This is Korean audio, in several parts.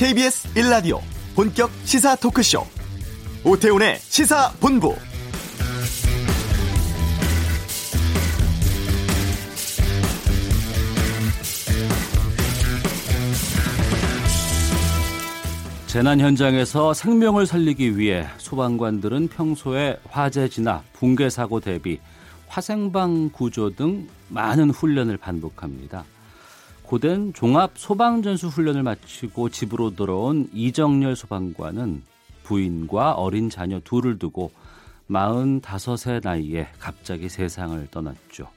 KBS 1라디오 본격 시사 토크쇼 오태훈의 시사본부 재난 현장에서 생명을 살리기 위해 소방관들은 평소에 화재 진압, 붕괴 사고 대비, 화생방 구조 등 많은 훈련을 반복합니다. 고된 종합 소방전수 훈련을 마치고 집으로 돌아온 이정열 소방관은 부인과 어린 자녀 둘을 두고 45세 나이에 갑자기 세상을 떠났죠.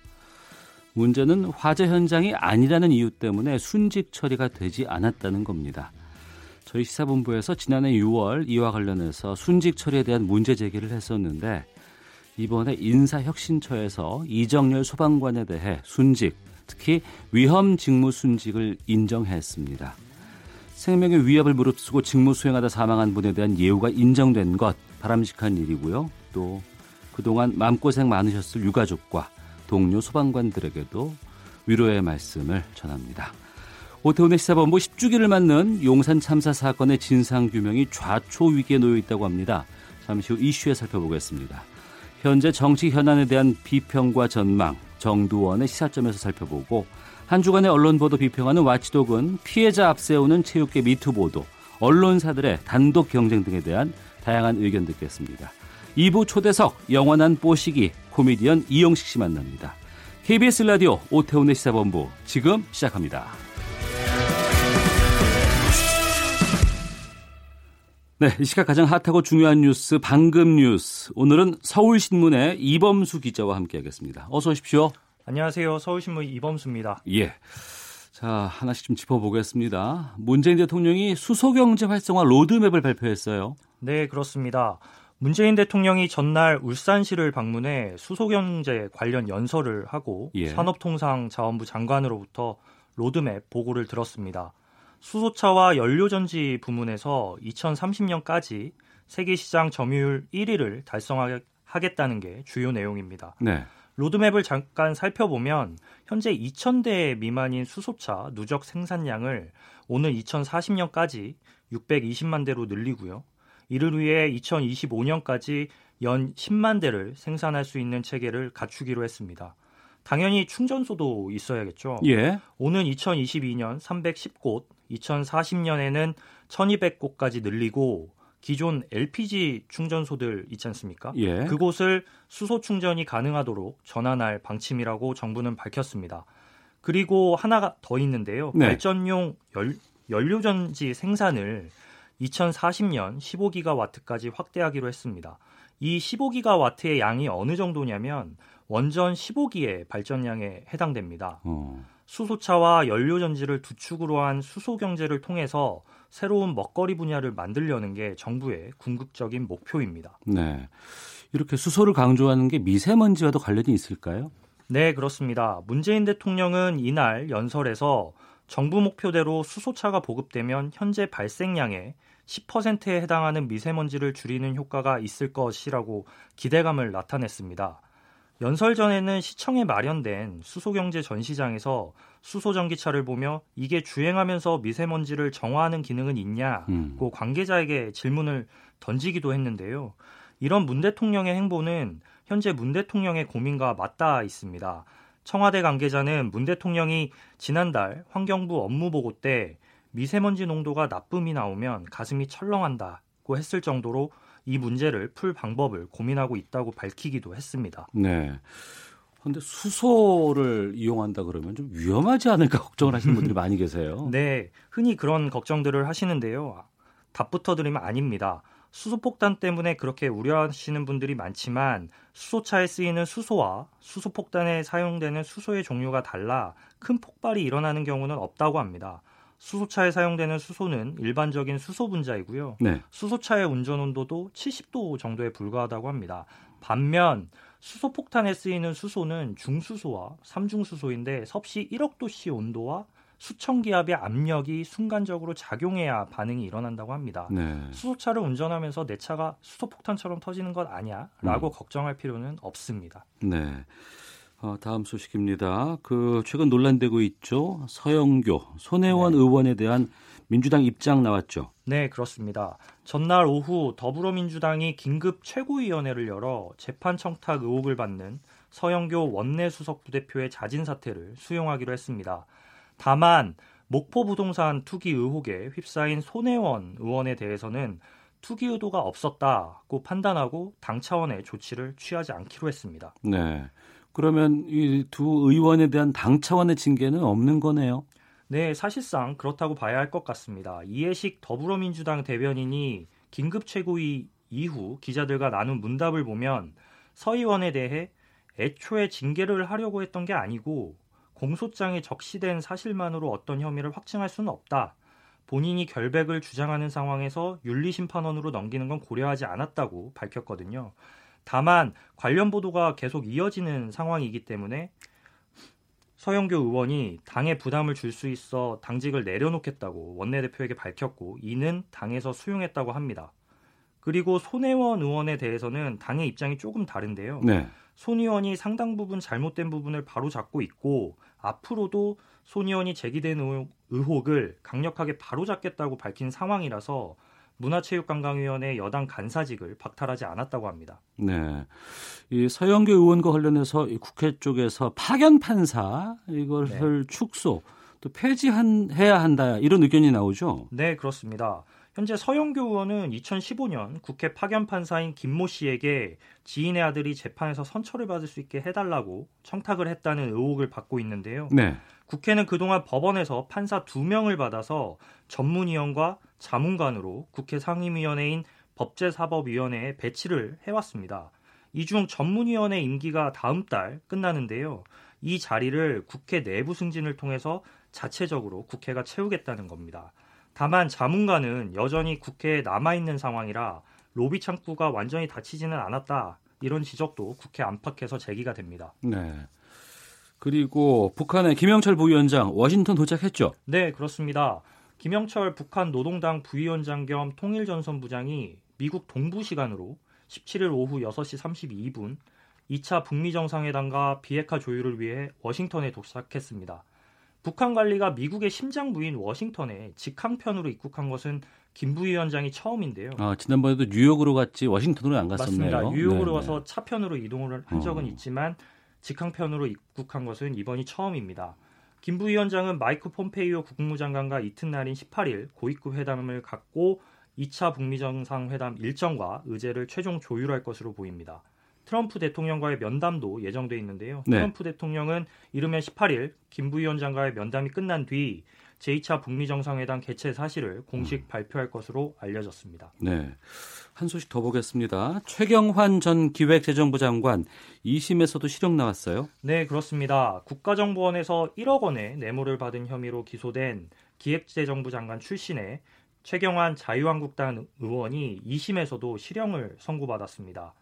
문제는 화재 현장이 아니라는 이유 때문에 순직 처리가 되지 않았다는 겁니다. 저희 시사본부에서 지난해 6월 이와 관련해서 순직 처리에 대한 문제 제기를 했었는데 이번에 인사혁신처에서 이정열 소방관에 대해 순직, 특히 위험 직무 순직을 인정했습니다. 생명의 위협을 무릅쓰고 직무 수행하다 사망한 분에 대한 예우가 인정된 것 바람직한 일이고요. 또 그동안 마음고생 많으셨을 유가족과 동료 소방관들에게도 위로의 말씀을 전합니다. 오태훈의 시사본부 10주기를 맞는 용산 참사 사건의 진상규명이 좌초 위기에 놓여 있다고 합니다. 잠시 후 이슈에 살펴보겠습니다. 현재 정치 현안에 대한 비평과 전망, 정두원의 시사점에서 살펴보고 한 주간의 언론 보도 비평하는 와치독은 피해자 앞세우는 체육계 미투 보도, 언론사들의 단독 경쟁 등에 대한 다양한 의견 듣겠습니다. 2부 초대석 영원한 뽀시기 코미디언 이영식 씨 만납니다. KBS 라디오 오태훈의 시사본부 지금 시작합니다. 네, 이 시각 가장 핫하고 중요한 뉴스 방금 뉴스. 오늘은 서울신문의 이범수 기자와 함께하겠습니다. 어서 오십시오. 안녕하세요. 서울신문 이범수입니다. 예. 자, 하나씩 좀 짚어보겠습니다. 문재인 대통령이 수소경제 활성화 로드맵을 발표했어요. 네, 그렇습니다. 문재인 대통령이 전날 울산시를 방문해 수소경제 관련 연설을 하고 예. 산업통상자원부 장관으로부터 로드맵 보고를 들었습니다. 수소차와 연료전지 부문에서 2030년까지 세계 시장 점유율 1위를 달성하겠다는 게 주요 내용입니다. 네. 로드맵을 잠깐 살펴보면 현재 2,000대 미만인 수소차 누적 생산량을 오늘 2040년까지 620만 대로 늘리고요. 이를 위해 2025년까지 연 10만 대를 생산할 수 있는 체계를 갖추기로 했습니다. 당연히 충전소도 있어야겠죠. 예. 오는 2022년 310곳, 2040년에는 1200곳까지 늘리고 기존 LPG 충전소들 있지 않습니까? 예. 그곳을 수소 충전이 가능하도록 전환할 방침이라고 정부는 밝혔습니다. 그리고 하나가 더 있는데요. 네. 발전용 열, 연료전지 생산을 2040년 15기가와트까지 확대하기로 했습니다. 이 15기가와트의 양이 어느 정도냐면 원전 15기의 발전량에 해당됩니다. 어. 수소차와 연료 전지를 두 축으로 한 수소 경제를 통해서 새로운 먹거리 분야를 만들려는 게 정부의 궁극적인 목표입니다. 네. 이렇게 수소를 강조하는 게 미세먼지와도 관련이 있을까요? 네, 그렇습니다. 문재인 대통령은 이날 연설에서 정부 목표대로 수소차가 보급되면 현재 발생량의 10%에 해당하는 미세먼지를 줄이는 효과가 있을 것이라고 기대감을 나타냈습니다. 연설 전에는 시청에 마련된 수소경제 전시장에서 수소전기차를 보며 이게 주행하면서 미세먼지를 정화하는 기능은 있냐고 음. 관계자에게 질문을 던지기도 했는데요. 이런 문 대통령의 행보는 현재 문 대통령의 고민과 맞닿아 있습니다. 청와대 관계자는 문 대통령이 지난달 환경부 업무 보고 때 미세먼지 농도가 나쁨이 나오면 가슴이 철렁한다고 했을 정도로 이 문제를 풀 방법을 고민하고 있다고 밝히기도 했습니다. 네. 그런데 수소를 이용한다 그러면 좀 위험하지 않을까 걱정을 하시는 분들이 많이 계세요. 네, 흔히 그런 걱정들을 하시는데요. 답부터 드리면 아닙니다. 수소폭탄 때문에 그렇게 우려하시는 분들이 많지만 수소차에 쓰이는 수소와 수소폭탄에 사용되는 수소의 종류가 달라 큰 폭발이 일어나는 경우는 없다고 합니다. 수소차에 사용되는 수소는 일반적인 수소 분자이고요. 네. 수소차의 운전 온도도 70도 정도에 불과하다고 합니다. 반면 수소 폭탄에 쓰이는 수소는 중수소와 삼중수소인데 섭씨 1억 도씨 온도와 수천 기압의 압력이 순간적으로 작용해야 반응이 일어난다고 합니다. 네. 수소차를 운전하면서 내 차가 수소폭탄처럼 터지는 것 아니야? 라고 음. 걱정할 필요는 없습니다. 네. 어, 다음 소식입니다. 그 최근 논란되고 있죠. 서영교, 손혜원 네. 의원에 대한 민주당 입장 나왔죠. 네, 그렇습니다. 전날 오후 더불어민주당이 긴급 최고위원회를 열어 재판 청탁 의혹을 받는 서영교 원내 수석 부대표의 자진 사퇴를 수용하기로 했습니다. 다만 목포 부동산 투기 의혹에 휩싸인 손혜원 의원에 대해서는 투기 의도가 없었다고 판단하고 당 차원의 조치를 취하지 않기로 했습니다. 네. 그러면 이 두 의원에 대한 당 차원의 징계는 없는 거네요. 네, 사실상 그렇다고 봐야 할 것 같습니다. 이해식 더불어민주당 대변인이 긴급 최고위 이후 기자들과 나눈 문답을 보면 서 의원에 대해 애초에 징계를 하려고 했던 게 아니고 공소장에 적시된 사실만으로 어떤 혐의를 확증할 수는 없다. 본인이 결백을 주장하는 상황에서 윤리심판원으로 넘기는 건 고려하지 않았다고 밝혔거든요. 다만 관련 보도가 계속 이어지는 상황이기 때문에 서영교 의원이 당에 부담을 줄 수 있어 당직을 내려놓겠다고 원내대표에게 밝혔고 이는 당에서 수용했다고 합니다. 그리고 손혜원 의원에 대해서는 당의 입장이 조금 다른데요. 네. 손 의원이 상당 부분 잘못된 부분을 바로 잡고 있고 앞으로도 손 의원이 제기된 의혹을 강력하게 바로 잡겠다고 밝힌 상황이라서 문화체육관광위원회 여당 간사직을 박탈하지 않았다고 합니다. 네. 이 서영교 의원과 관련해서 국회 쪽에서 파견 판사 이것을 네. 축소 또 폐지해야 한다 이런 의견이 나오죠. 네, 그렇습니다. 현재 서영교 의원은 2015년 국회 파견 판사인 김모 씨에게 지인의 아들이 재판에서 선처를 받을 수 있게 해달라고 청탁을 했다는 의혹을 받고 있는데요. 네. 국회는 그동안 법원에서 판사 두명을 받아서 전문위원과 자문관으로 국회 상임위원회인 법제사법위원회에 배치를 해왔습니다. 이 중 전문위원회 임기가 다음 달 끝나는데요. 이 자리를 국회 내부 승진을 통해서 자체적으로 국회가 채우겠다는 겁니다. 다만 자문관은 여전히 국회에 남아있는 상황이라 로비 창구가 완전히 닫히지는 않았다. 이런 지적도 국회 안팎에서 제기가 됩니다. 네. 그리고 북한의 김영철 부위원장 워싱턴 도착했죠? 네, 그렇습니다. 김영철 북한 노동당 부위원장 겸 통일전선부장이 미국 동부 시간으로 17일 오후 6시 32분 2차 북미 정상회담과 비핵화 조율을 위해 워싱턴에 도착했습니다. 북한 관리가 미국의 심장 부인 워싱턴에 직항편으로 입국한 것은 김 부위원장이 처음인데요. 아, 지난번에도 뉴욕으로 갔지 워싱턴으로 안 갔었네요. 맞습니다. 뉴욕으로 네네. 와서 차편으로 이동을 한 적은 어. 있지만 직항편으로 입국한 것은 이번이 처음입니다. 김 부위원장은 마이크 폼페이오 국무장관과 이튿날인 18일 고위급 회담을 갖고 2차 북미 정상회담 일정과 의제를 최종 조율할 것으로 보입니다. 트럼프 대통령과의 면담도 예정돼 있는데요. 네. 트럼프 대통령은 이르면 18일 김 부위원장과의 면담이 끝난 뒤 제2차 북미 정상회담 개최 사실을 공식 음. 발표할 것으로 알려졌습니다. 네. 한 소식 더 보겠습니다. 최경환 전 기획재정부 장관 2심에서도 실형 나왔어요? 네, 그렇습니다. 국가정보원에서 1억 원의 뇌물을 받은 혐의로 기소된 기획재정부 장관 출신의 최경환 자유한국당 의원이 2심에서도 실형을 선고받았습니다.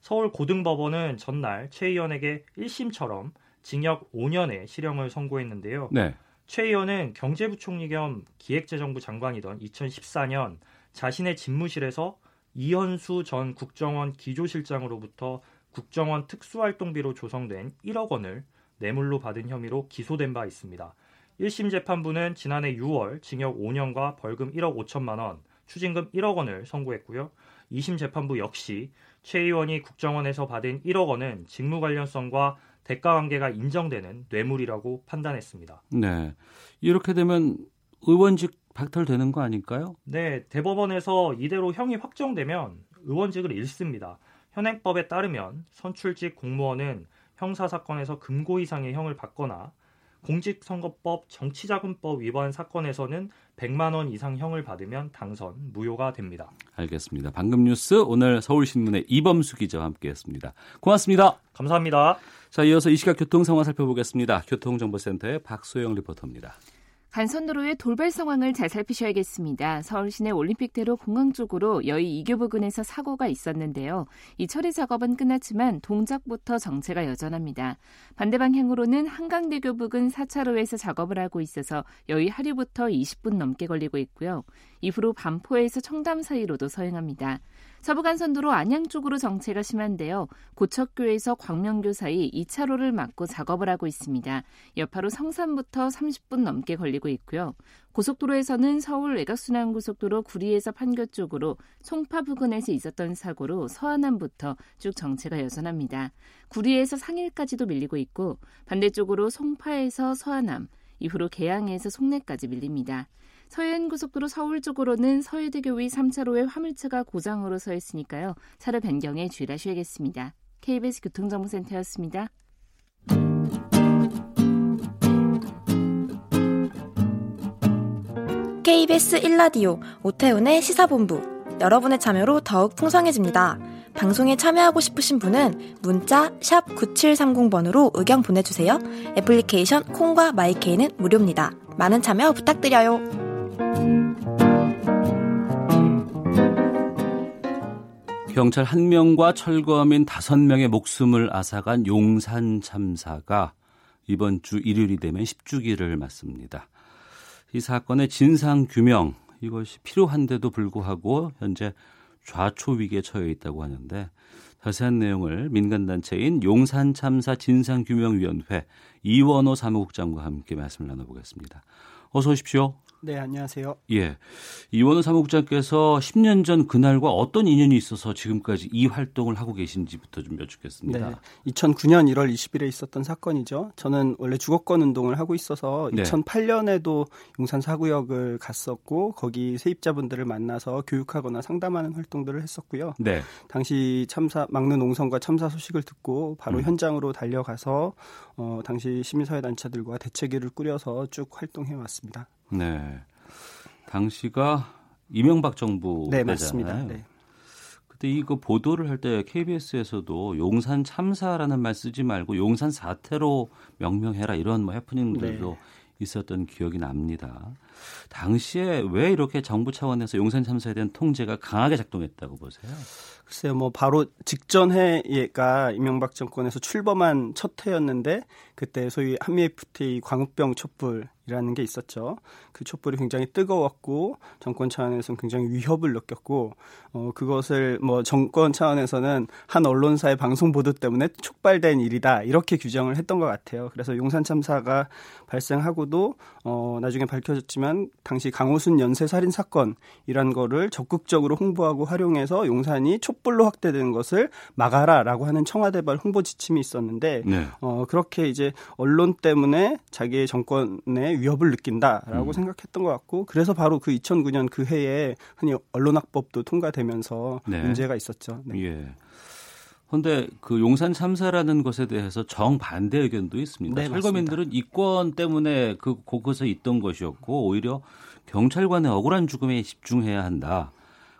서울 고등법원은 전날 최 의원에게 1심처럼 징역 5년의 실형을 선고했는데요. 네. 최 의원은 경제부총리 겸 기획재정부 장관이던 2014년 자신의 집무실에서 이현수 전 국정원 기조실장으로부터 국정원 특수활동비로 조성된 1억 원을 뇌물로 받은 혐의로 기소된 바 있습니다. 1심 재판부는 지난해 6월 징역 5년과 벌금 1억 5천만 원, 추징금 1억 원을 선고했고요. 2심 재판부 역시 최 의원이 국정원에서 받은 1억 원은 직무 관련성과 대가 관계가 인정되는 뇌물이라고 판단했습니다. 네. 이렇게 되면 의원직 박탈되는 거 아닐까요? 네, 대법원에서 이대로 형이 확정되면 의원직을 잃습니다. 현행법에 따르면 선출직 공무원은 형사 사건에서 금고 이상의 형을 받거나 공직선거법 정치자금법 위반 사건에서는 100만 원 이상 형을 받으면 당선 무효가 됩니다. 알겠습니다. 방금 뉴스 오늘 서울신문의 이범수 기자와 함께했습니다. 고맙습니다. 감사합니다. 자, 이어서 이 시각 교통 상황 살펴보겠습니다. 교통정보센터의 박소영 리포터입니다. 간선도로의 돌발 상황을 잘 살피셔야겠습니다. 서울 시내 올림픽대로 공항 쪽으로 여의 이교 부근에서 사고가 있었는데요. 이 처리 작업은 끝났지만 동작부터 정체가 여전합니다. 반대 방향으로는 한강대교 부근 4차로에서 작업을 하고 있어서 여의 하류부터 20분 넘게 걸리고 있고요. 이후로 반포에서 청담 사이로도 서행합니다. 서부간선도로 안양 쪽으로 정체가 심한데요. 고척교에서 광명교 사이 2차로를 막고 작업을 하고 있습니다. 여파로 성산부터 30분 넘게 걸리고 있고요. 고속도로에서는 서울 외곽순환고속도로 구리에서 판교 쪽으로 송파 부근에서 있었던 사고로 서안암부터 쭉 정체가 여전합니다. 구리에서 상일까지도 밀리고 있고 반대쪽으로 송파에서 서안암, 이후로 개항에서 송내까지 밀립니다. 서해안고속도로 서울 쪽으로는 서해대교 위 3차로에 화물차가 고장으로 서 있으니까요. 차로 변경에 주의하셔야겠습니다. KBS 교통정보센터였습니다. KBS 1라디오 오태훈의 시사본부 여러분의 참여로 더욱 풍성해집니다. 방송에 참여하고 싶으신 분은 문자 9730번으로 의견 보내주세요. 애플리케이션 콩과 마이케이는 무료입니다. 많은 참여 부탁드려요. 경찰 1명과 철거민 5명의 목숨을 앗아간 용산 참사가 이번 주 일요일이 되면 10주기를 맞습니다. 이 사건의 진상 규명 이것이 필요한데도 불구하고 현재 좌초 위기에 처해 있다고 하는데 자세한 내용을 민간단체인 용산 참사 진상 규명위원회 이원호 사무국장과 함께 말씀을 나눠보겠습니다. 어서 오십시오. 네, 안녕하세요. 예. 이원호 사무국장께서 10년 전 그날과 어떤 인연이 있어서 지금까지 이 활동을 하고 계신지부터 좀 여쭙겠습니다. 네. 2009년 1월 20일에 있었던 사건이죠. 저는 원래 주거권 운동을 하고 있어서 네. 2008년에도 용산 사구역을 갔었고 거기 세입자분들을 만나서 교육하거나 상담하는 활동들을 했었고요. 네. 당시 참사 막는 농성과 참사 소식을 듣고 바로 음. 현장으로 달려가서 어, 당시 시민사회 단체들과 대책위를 꾸려서 쭉 활동해 왔습니다. 네. 당시가 이명박 정부 네. 맞습니다. 네. 그때 이거 보도를 할 때 KBS에서도 용산 참사라는 말 쓰지 말고 용산 사태로 명명해라 이런 뭐 해프닝들도 네. 있었던 기억이 납니다. 당시에 왜 이렇게 정부 차원에서 용산 참사에 대한 통제가 강하게 작동했다고 보세요? 글쎄요, 뭐 바로 직전 해가 이명박 정권에서 출범한 첫 해였는데 그때 소위 한미 FTA 광우병 촛불 이라는 게 있었죠. 그 촛불이 굉장히 뜨거웠고 정권 차원에서는 굉장히 위협을 느꼈고 어 그것을 뭐 정권 차원에서는 한 언론사의 방송 보도 때문에 촉발된 일이다 이렇게 규정을 했던 것 같아요. 그래서 용산 참사가 발생하고도 어 나중에 밝혀졌지만 당시 강호순 연쇄 살인 사건이란 거를 적극적으로 홍보하고 활용해서 용산이 촛불로 확대되는 것을 막아라라고 하는 청와대발 홍보 지침이 있었는데 네. 어 그렇게 이제 언론 때문에 자기의 정권의 위협을 느낀다라고 음. 생각 했던 것 같고 그래서 바로 그 2009년 그 해에 흔히 언론학법도 통과되면서 네. 문제가 있었죠. 네. 예. 그런데 그 용산 참사라는 것에 대해서 정반대 의견도 있습니다. 네, 철거민들은 이권 때문에 그 곳곳에 있던 것이었고 오히려 경찰관의 억울한 죽음에 집중해야 한다.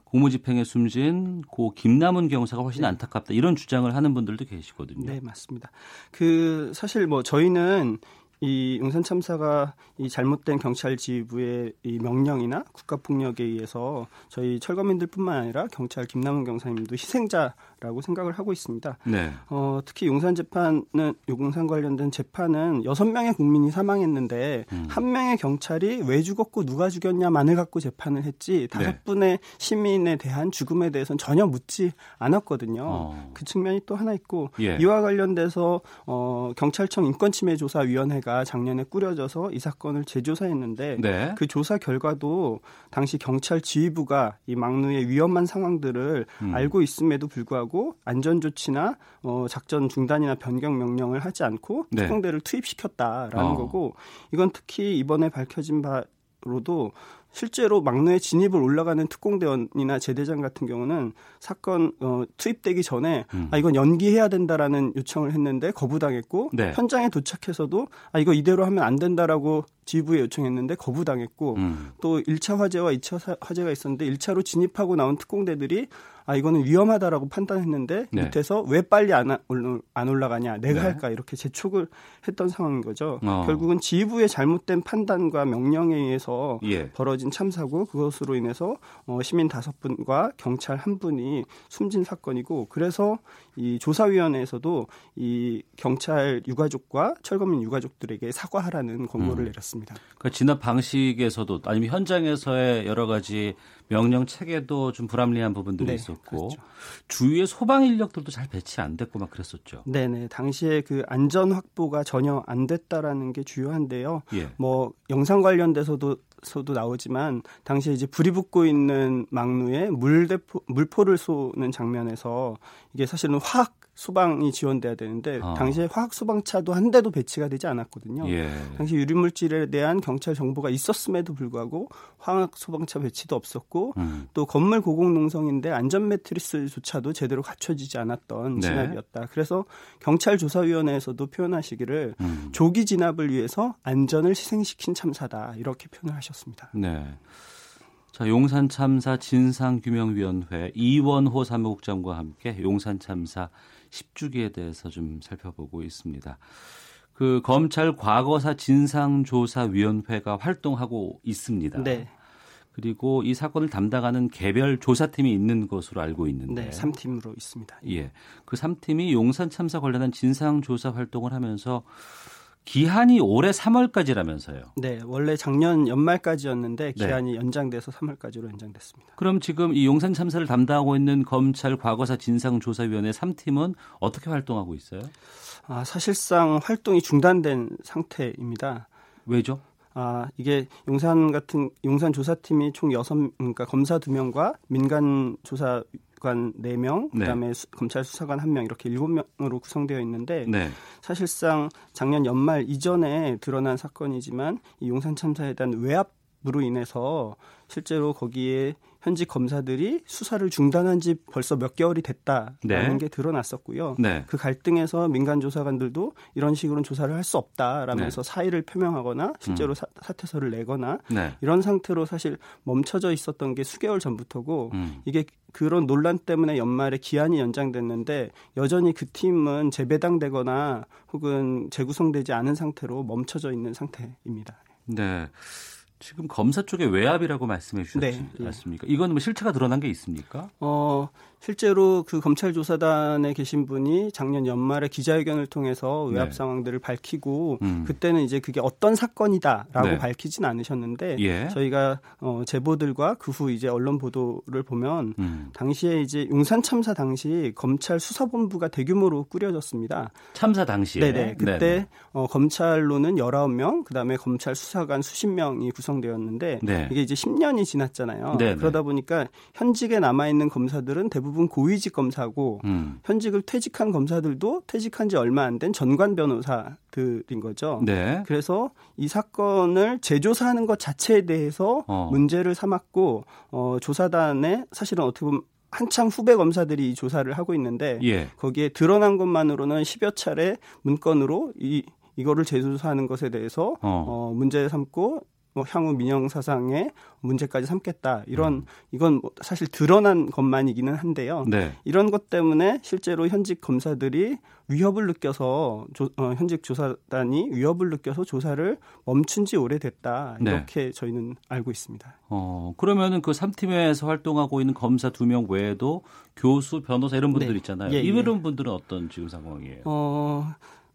공무집행에 숨진 고 김남은 경사가 훨씬 네. 안타깝다 이런 주장을 하는 분들도 계시거든요. 네 맞습니다. 그 사실 뭐 저희는 이 용산 참사가 이 잘못된 경찰 지휘부의 이 명령이나 국가 폭력에 의해서 저희 철거민들뿐만 아니라 경찰 김남은 경사님도 희생자 라고 생각을 하고 있습니다. 네. 어, 특히 용산 재판은 용산 관련된 재판은 여섯 명의 국민이 사망했는데 음. 한 명의 경찰이 왜 죽었고 누가 죽였냐만을 갖고 재판을 했지 다섯 네. 분의 시민에 대한 죽음에 대해서는 전혀 묻지 않았거든요. 어. 그 측면이 또 하나 있고 예. 이와 관련돼서 어, 경찰청 인권침해조사위원회가 작년에 꾸려져서 이 사건을 재조사했는데 네. 그 조사 결과도 당시 경찰 지휘부가 이 막루의 위험한 상황들을 음. 알고 있음에도 불구하고 안전 조치나 어, 작전 중단이나 변경 명령을 하지 않고 네. 특공대를 투입시켰다라는 어. 거고 이건 특히 이번에 밝혀진 바 로도 실제로 막내에 진입을 올라가는 특공대원이나 제대장 같은 경우는 사건 어, 투입되기 전에 음. 아 이건 연기해야 된다라는 요청을 했는데 거부당했고 네. 현장에 도착해서도 아 이거 이대로 하면 안 된다라고 지부에 요청했는데 거부당했고 음. 또 1차 화재와 2차 화재가 있었는데 1차로 진입하고 나온 특공대들이 아 이거는 위험하다라고 판단했는데 네. 밑에서 왜 빨리 안, 안 올라가냐 내가 네. 할까 이렇게 재촉을 했던 상황인 거죠. 어. 결국은 지휘부의 잘못된 판단과 명령에 의해서 예. 벌어진 참사고 그것으로 인해서 어, 시민 다섯 분과 경찰 한 분이 숨진 사건이고 그래서 이 조사위원회에서도 이 경찰 유가족과 철거민 유가족들에게 사과하라는 권고를 음. 내렸습니다. 그러니까 진압 방식에서도 아니면 현장에서의 여러 가지 명령 체계도 좀 불합리한 부분들이 네, 있었고 그렇죠. 주위의 소방 인력들도 잘 배치 안 됐고 막 그랬었죠. 네네 당시에 그 안전 확보가 전혀 안 됐다라는 게 주요한데요. 예. 뭐 영상 관련돼서도 서도 나오지만 당시에 이제 불이 붙고 있는 망루에 물대포 물포를 쏘는 장면에서 이게 사실은 화학 소방이 지원돼야 되는데 어. 당시에 화학 소방차도 한 대도 배치가 되지 않았거든요. 예. 당시 유리물질에 대한 경찰 정보가 있었음에도 불구하고 화학 소방차 배치도 없었고 음. 또 건물 고공농성인데 안전 매트리스조차도 제대로 갖춰지지 않았던 네. 진압이었다. 그래서 경찰 조사위원회에서도 표현하시기를 음. 조기 진압을 위해서 안전을 희생시킨 참사다 이렇게 표현을 하셨습니다. 네. 자, 용산 참사 진상규명위원회 이원호 사무국장과 함께 용산 참사 10주기에 대해서 좀 살펴보고 있습니다. 그 검찰 과거사 진상조사위원회가 활동하고 있습니다. 네. 그리고 이 사건을 담당하는 개별 조사팀이 있는 것으로 알고 있는데 네, 3팀으로 있습니다. 예. 그 3팀이 용산 참사 관련한 진상 조사 활동을 하면서 기한이 올해 3월까지라면서요. 네, 원래 작년 연말까지였는데 네. 기한이 네. 연장돼서 3월까지로 연장됐습니다. 그럼 지금 이 용산 참사를 담당하고 있는 검찰 과거사 진상조사위원회 3팀은 어떻게 활동하고 있어요? 아, 사실상 활동이 중단된 상태입니다. 왜죠? 아, 이게 용산 같은 용산 조사팀이 총 여섯 그러니까 검사 두명과 민간 조사 관 4명, 네. 그다음에 수, 검찰 수사관 1명 이렇게 7명으로 구성되어 있는데 네. 사실상 작년 연말 이전에 드러난 사건이지만 이 용산 참사에 대한 외압으로 인해서 실제로 거기에 현직 검사들이 수사를 중단한 지 벌써 몇 개월이 됐다라는 네. 게 드러났었고요. 네. 그 갈등에서 민간 조사관들도 이런 식으로는 조사를 할 수 없다라면서 네. 사의를 표명하거나 실제로 음. 사, 퇴서를 내거나 네. 이런 상태로 사실 멈춰져 있었던 게 수개월 전부터고 음. 이게 그런 논란 때문에 연말에 기한이 연장됐는데 여전히 그 팀은 재배당되거나 혹은 재구성되지 않은 상태로 멈춰져 있는 상태입니다. 네. 지금 검사 쪽에 외압이라고 말씀해 주셨지 네, 예. 않습니까? 이건 뭐 실체가 드러난 게 있습니까? 어, 실제로 그 검찰 조사단에 계신 분이 작년 연말에 기자회견을 통해서 외압 네. 상황들을 밝히고 음. 그때는 이제 그게 어떤 사건이다라고 네. 밝히진 않으셨는데 예. 저희가 어, 제보들과 그 후 이제 언론 보도를 보면 음. 당시에 이제 용산 참사 당시 검찰 수사본부가 대규모로 꾸려졌습니다. 참사 당시에 네네 그때 어, 검찰로는 19명 그다음에 검찰 수사관 수십 명이 구성되었는데 네. 이게 이제 10년이 지났잖아요. 네네. 그러다 보니까 현직에 남아 있는 검사들은 대부분 대부분 고위직 검사고 음. 현직을 퇴직한 검사들도 퇴직한 지 얼마 안 된 전관 변호사들인 거죠. 네. 그래서 이 사건을 재조사하는 것 자체에 대해서 어. 문제를 삼았고 어, 조사단에 사실은 어떻게 보면 한참 후배 검사들이 이 조사를 하고 있는데 예. 거기에 드러난 것만으로는 10여 차례 문건으로 이 이거를 재조사하는 것에 대해서 어. 어 문제 삼고 뭐 향후 민영 사상에 문제까지 삼겠다 이런 음. 이건 뭐 사실 드러난 것만이기는 한데요. 네. 이런 것 때문에 실제로 현직 검사들이 위협을 느껴서 조, 어, 현직 조사단이 위협을 느껴서 조사를 멈춘 지 오래됐다 네. 이렇게 네. 저희는 알고 있습니다. 어 그러면은 그 3팀에서 활동하고 있는 검사 두 명 외에도 교수, 변호사 이런 분들 네. 있잖아요. 예, 예. 이런 분들은 어떤 지금 상황이에요? 어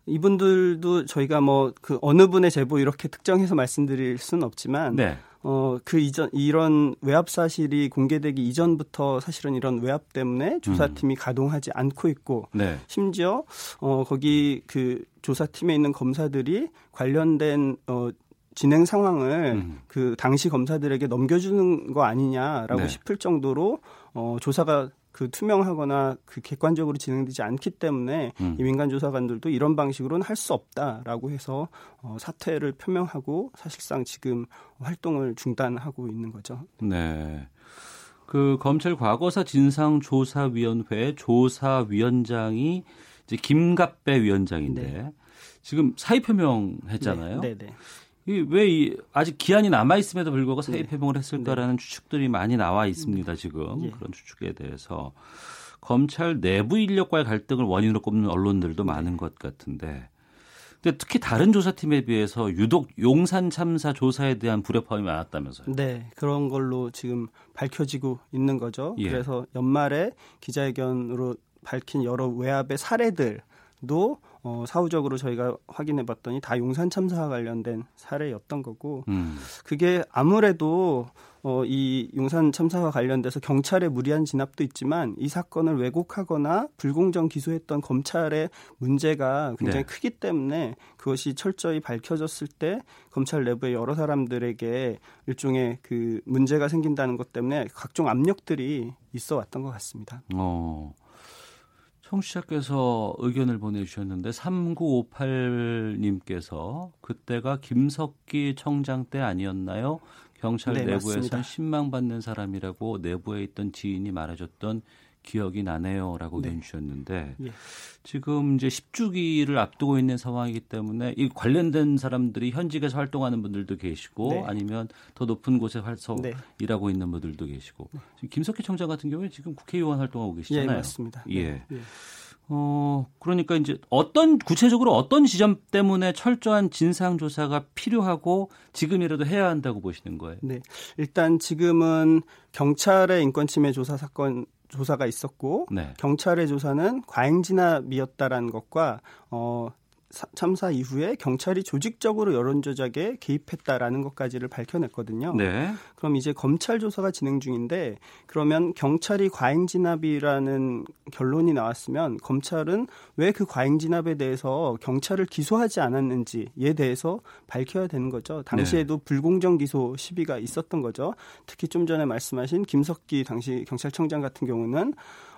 이분들도 저희가 뭐 그 어느 분의 제보 이렇게 특정해서 말씀드릴 수는 없지만 네. 어, 그 이전, 이런 외압 사실이 공개되기 이전부터 사실은 이런 외압 때문에 조사팀이 음. 가동하지 않고 있고, 네. 심지어, 어, 거기 그 조사팀에 있는 검사들이 관련된, 어, 진행 상황을 음. 그 당시 검사들에게 넘겨주는 거 아니냐라고 네. 싶을 정도로, 어, 조사가 그 투명하거나 그 객관적으로 진행되지 않기 때문에 음. 이 민간 조사관들도 이런 방식으로는 할 수 없다라고 해서 어, 사퇴를 표명하고 사실상 지금 활동을 중단하고 있는 거죠. 네. 그 검찰 과거사 진상조사위원회 조사위원장이 이제 김갑배 위원장인데 네. 지금 사의 표명했잖아요. 네, 네, 네. 왜 아직 기한이 남아 있음에도 불구하고 사의 네. 표명을 했을까라는 네. 추측들이 많이 나와 있습니다. 지금 예. 그런 추측에 대해서 검찰 내부 인력과의 갈등을 원인으로 꼽는 언론들도 네. 많은 것 같은데. 근데 특히 다른 조사팀에 비해서 유독 용산 참사 조사에 대한 불협화음이 많았다면서요? 네, 그런 걸로 지금 밝혀지고 있는 거죠. 예. 그래서 연말에 기자회견으로 밝힌 여러 외압의 사례들도 어, 사후적으로 저희가 확인해 봤더니 다 용산 참사와 관련된 사례였던 거고 음. 그게 아무래도 어, 이 용산 참사와 관련돼서 경찰의 무리한 진압도 있지만 이 사건을 왜곡하거나 불공정 기소했던 검찰의 문제가 굉장히 네. 크기 때문에 그것이 철저히 밝혀졌을 때 검찰 내부의 여러 사람들에게 일종의 그 문제가 생긴다는 것 때문에 각종 압력들이 있어 왔던 것 같습니다. 어. 청취자께서 의견을 보내주셨는데 3958님께서 그때가 김석기 청장 때 아니었나요? 경찰 네, 내부에선 신망받는 사람이라고 내부에 있던 지인이 말해줬던 기억이 나네요라고 네. 의견 주셨는데 예. 지금 이제 10주기를 앞두고 있는 상황이기 때문에 이 관련된 사람들이 현직에서 활동하는 분들도 계시고 네. 아니면 더 높은 곳에 활서 네. 일하고 있는 분들도 계시고 네. 지금 김석희 청장 같은 경우에 지금 국회의원 활동하고 계시잖아요. 예, 맞습니다. 예. 네. 예. 어, 그러니까 이제 어떤 구체적으로 어떤 지점 때문에 철저한 진상 조사가 필요하고 지금이라도 해야 한다고 보시는 거예요? 네. 일단 지금은 경찰의 인권 침해 조사 사건 조사가 있었고 네. 경찰의 조사는 과잉 진압이었다라는 것과 어 참사 이후에 경찰이 조직적으로 여론 조작에 개입했다라는 것까지를 밝혀냈거든요. 네. 그럼 이제 검찰 조사가 진행 중인데 그러면 경찰이 과잉 진압이라는 결론이 나왔으면 검찰은 왜 그 과잉 진압에 대해서 경찰을 기소하지 않았는지에 대해서 밝혀야 되는 거죠. 당시에도 네. 불공정 기소 시비가 있었던 거죠. 특히 좀 전에 말씀하신 김석기 당시 경찰청장 같은 경우는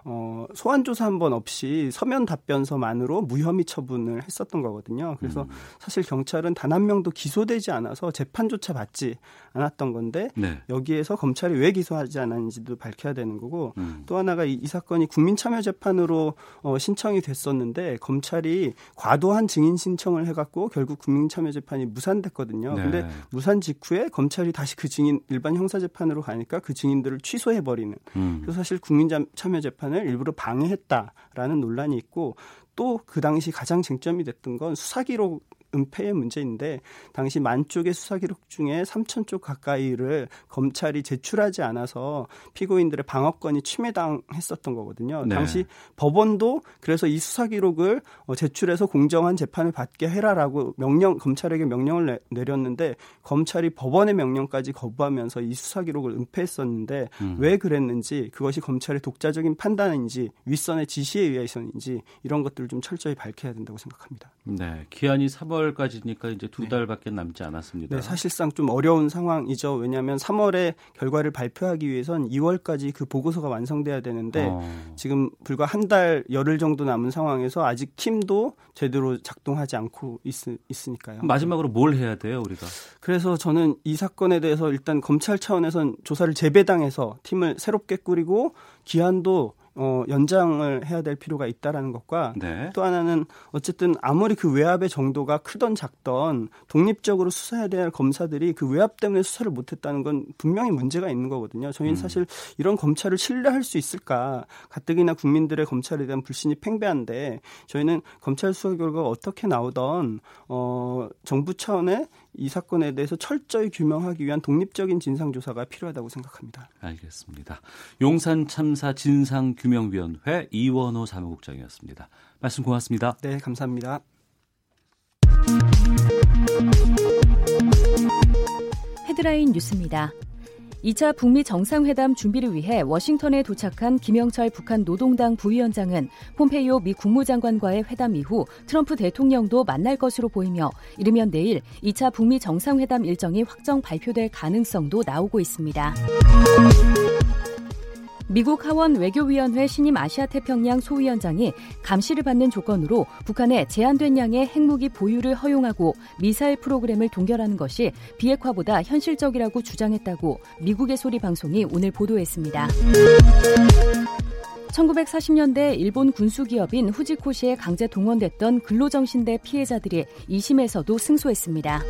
어, 소환 조사 한 번 없이 서면 답변서만으로 무혐의 처분을 했었던 거거든요. 그래서 음. 사실 경찰은 단 한 명도 기소되지 않아서 재판조차 받지 않았던 건데 네. 여기에서 검찰이 왜 기소하지 않았는지도 밝혀야 되는 거고 음. 또 하나가 이, 이, 사건이 국민참여재판으로 어, 신청이 됐었는데 검찰이 과도한 증인 신청을 해갖고 결국 국민참여재판이 무산됐거든요. 네. 근데 무산 직후에 검찰이 다시 그 증인 일반 형사재판으로 가니까 그 증인들을 취소해버리는 음. 그래서 사실 국민참여재판을 재판을 일부러 방해했다라는 논란이 있고 또 그 당시 가장 쟁점이 됐던 건 수사 기록 은폐의 문제인데 당시 만 쪽의 수사 기록 중에 3천 쪽 가까이를 검찰이 제출하지 않아서 피고인들의 방어권이 침해당했었던 거거든요. 네. 당시 법원도 그래서 이 수사 기록을 어, 제출해서 공정한 재판을 받게 해라라고 명령 검찰에게 명령을 내, 렸는데 검찰이 법원의 명령까지 거부하면서 이 수사 기록을 은폐했었는데 음. 왜 그랬는지 그것이 검찰의 독자적인 판단인지 윗선의 지시에 의해서인지 이런 것들을 좀 철저히 밝혀야 된다고 생각합니다. 네, 기한이 3월 3월까지니까 이제 두 네. 달밖에 남지 않았습니다. 네, 사실상 좀 어려운 상황이죠. 왜냐하면 3월에 결과를 발표하기 위해선 2월까지 그 보고서가 완성돼야 되는데 어. 지금 불과 한 달 열흘 정도 남은 상황에서 아직 팀도 제대로 작동하지 않고 있, 있으니까요. 마지막으로 뭘 해야 돼요, 우리가? 그래서 저는 이 사건에 대해서 일단 검찰 차원에선 조사를 재배당해서 팀을 새롭게 꾸리고 기한도 어, 연장을 해야 될 필요가 있다라는 것과 네. 또 하나는 어쨌든 아무리 그 외압의 정도가 크던 작던 독립적으로 수사해야 될 검사들이 그 외압 때문에 수사를 못했다는 건 분명히 문제가 있는 거거든요. 저희는 음. 사실 이런 검찰을 신뢰할 수 있을까? 가뜩이나 국민들의 검찰에 대한 불신이 팽배한데 저희는 검찰 수사 결과가 어떻게 나오던 어, 정부 차원의 이 사건에 대해서 철저히 규명하기 위한 독립적인 진상 조사가 필요하다고 생각합니다. 알겠습니다. 용산 참사 진상 규명위원회 이원호 사무국장이었습니다. 말씀 고맙습니다. 네, 감사합니다. 헤드라인 뉴스입니다. 2차 북미 정상회담 준비를 위해 워싱턴에 도착한 김영철 북한 노동당 부위원장은 폼페이오 미 국무장관과의 회담 이후 트럼프 대통령도 만날 것으로 보이며 이르면 내일 2차 북미 정상회담 일정이 확정 발표될 가능성도 나오고 있습니다. 미국 하원 외교위원회 신임 아시아 태평양 소위원장이 감시를 받는 조건으로 북한에 제한된 양의 핵무기 보유를 허용하고 미사일 프로그램을 동결하는 것이 비핵화보다 현실적이라고 주장했다고 미국의 소리 방송이 오늘 보도했습니다. 1940년대 일본 군수기업인 후지코시에 강제 동원됐던 근로정신대 피해자들이 2심에서도 승소했습니다.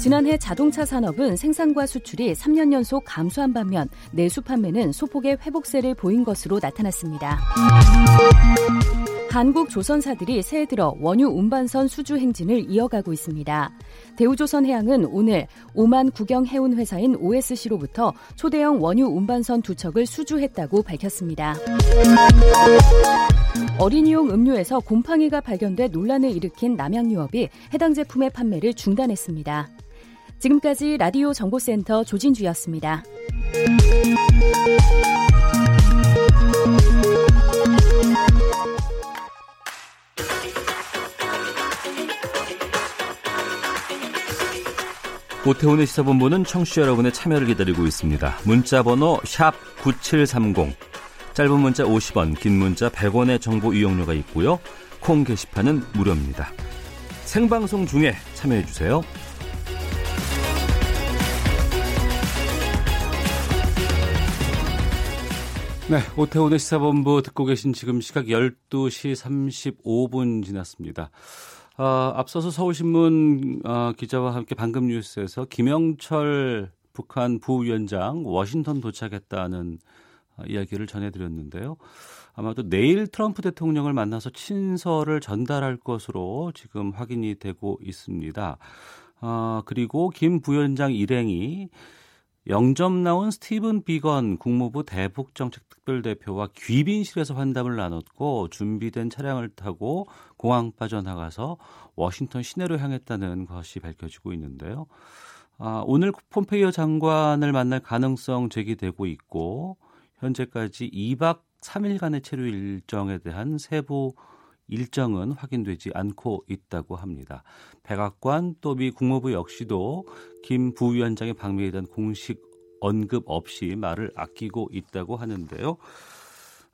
지난해 자동차 산업은 생산과 수출이 3년 연속 감소한 반면 내수 판매는 소폭의 회복세를 보인 것으로 나타났습니다. 한국 조선사들이 새해 들어 원유 운반선 수주 행진을 이어가고 있습니다. 대우조선해양은 오늘 오만 국영 해운 회사인 OSC로부터 초대형 원유 운반선 두 척을 수주했다고 밝혔습니다. 어린이용 음료에서 곰팡이가 발견돼 논란을 일으킨 남양유업이 해당 제품의 판매를 중단했습니다. 지금까지 라디오 정보센터 조진주였습니다. 오태훈의 시사본부는 청취자 여러분의 참여를 기다리고 있습니다. 문자 번호 9730. 짧은 문자 50원, 긴 문자 100원의 정보 이용료가 있고요. 콩 게시판은 무료입니다. 생방송 중에 참여해 주세요. 네, 오태훈의 시사본부 듣고 계신 지금 시각 12시 35분 지났습니다. 어, 앞서서 서울신문 어, 기자와 함께 방금 뉴스에서 김영철 북한 부위원장 워싱턴 도착했다는 어, 이야기를 전해드렸는데요. 아마도 내일 트럼프 대통령을 만나서 친서를 전달할 것으로 지금 확인이 되고 있습니다. 어, 그리고 김 부위원장 일행이 영점 나온 스티븐 비건 국무부 대북정책특별대표와 귀빈실에서 환담을 나눴고 준비된 차량을 타고 공항 빠져나가서 워싱턴 시내로 향했다는 것이 밝혀지고 있는데요. 아, 오늘 폼페이오 장관을 만날 가능성 제기되고 있고 현재까지 2박 3일간의 체류 일정에 대한 세부 일정은 확인되지 않고 있다고 합니다. 백악관 또 미 국무부 역시도 김 부위원장의 방미에 대한 공식 언급 없이 말을 아끼고 있다고 하는데요.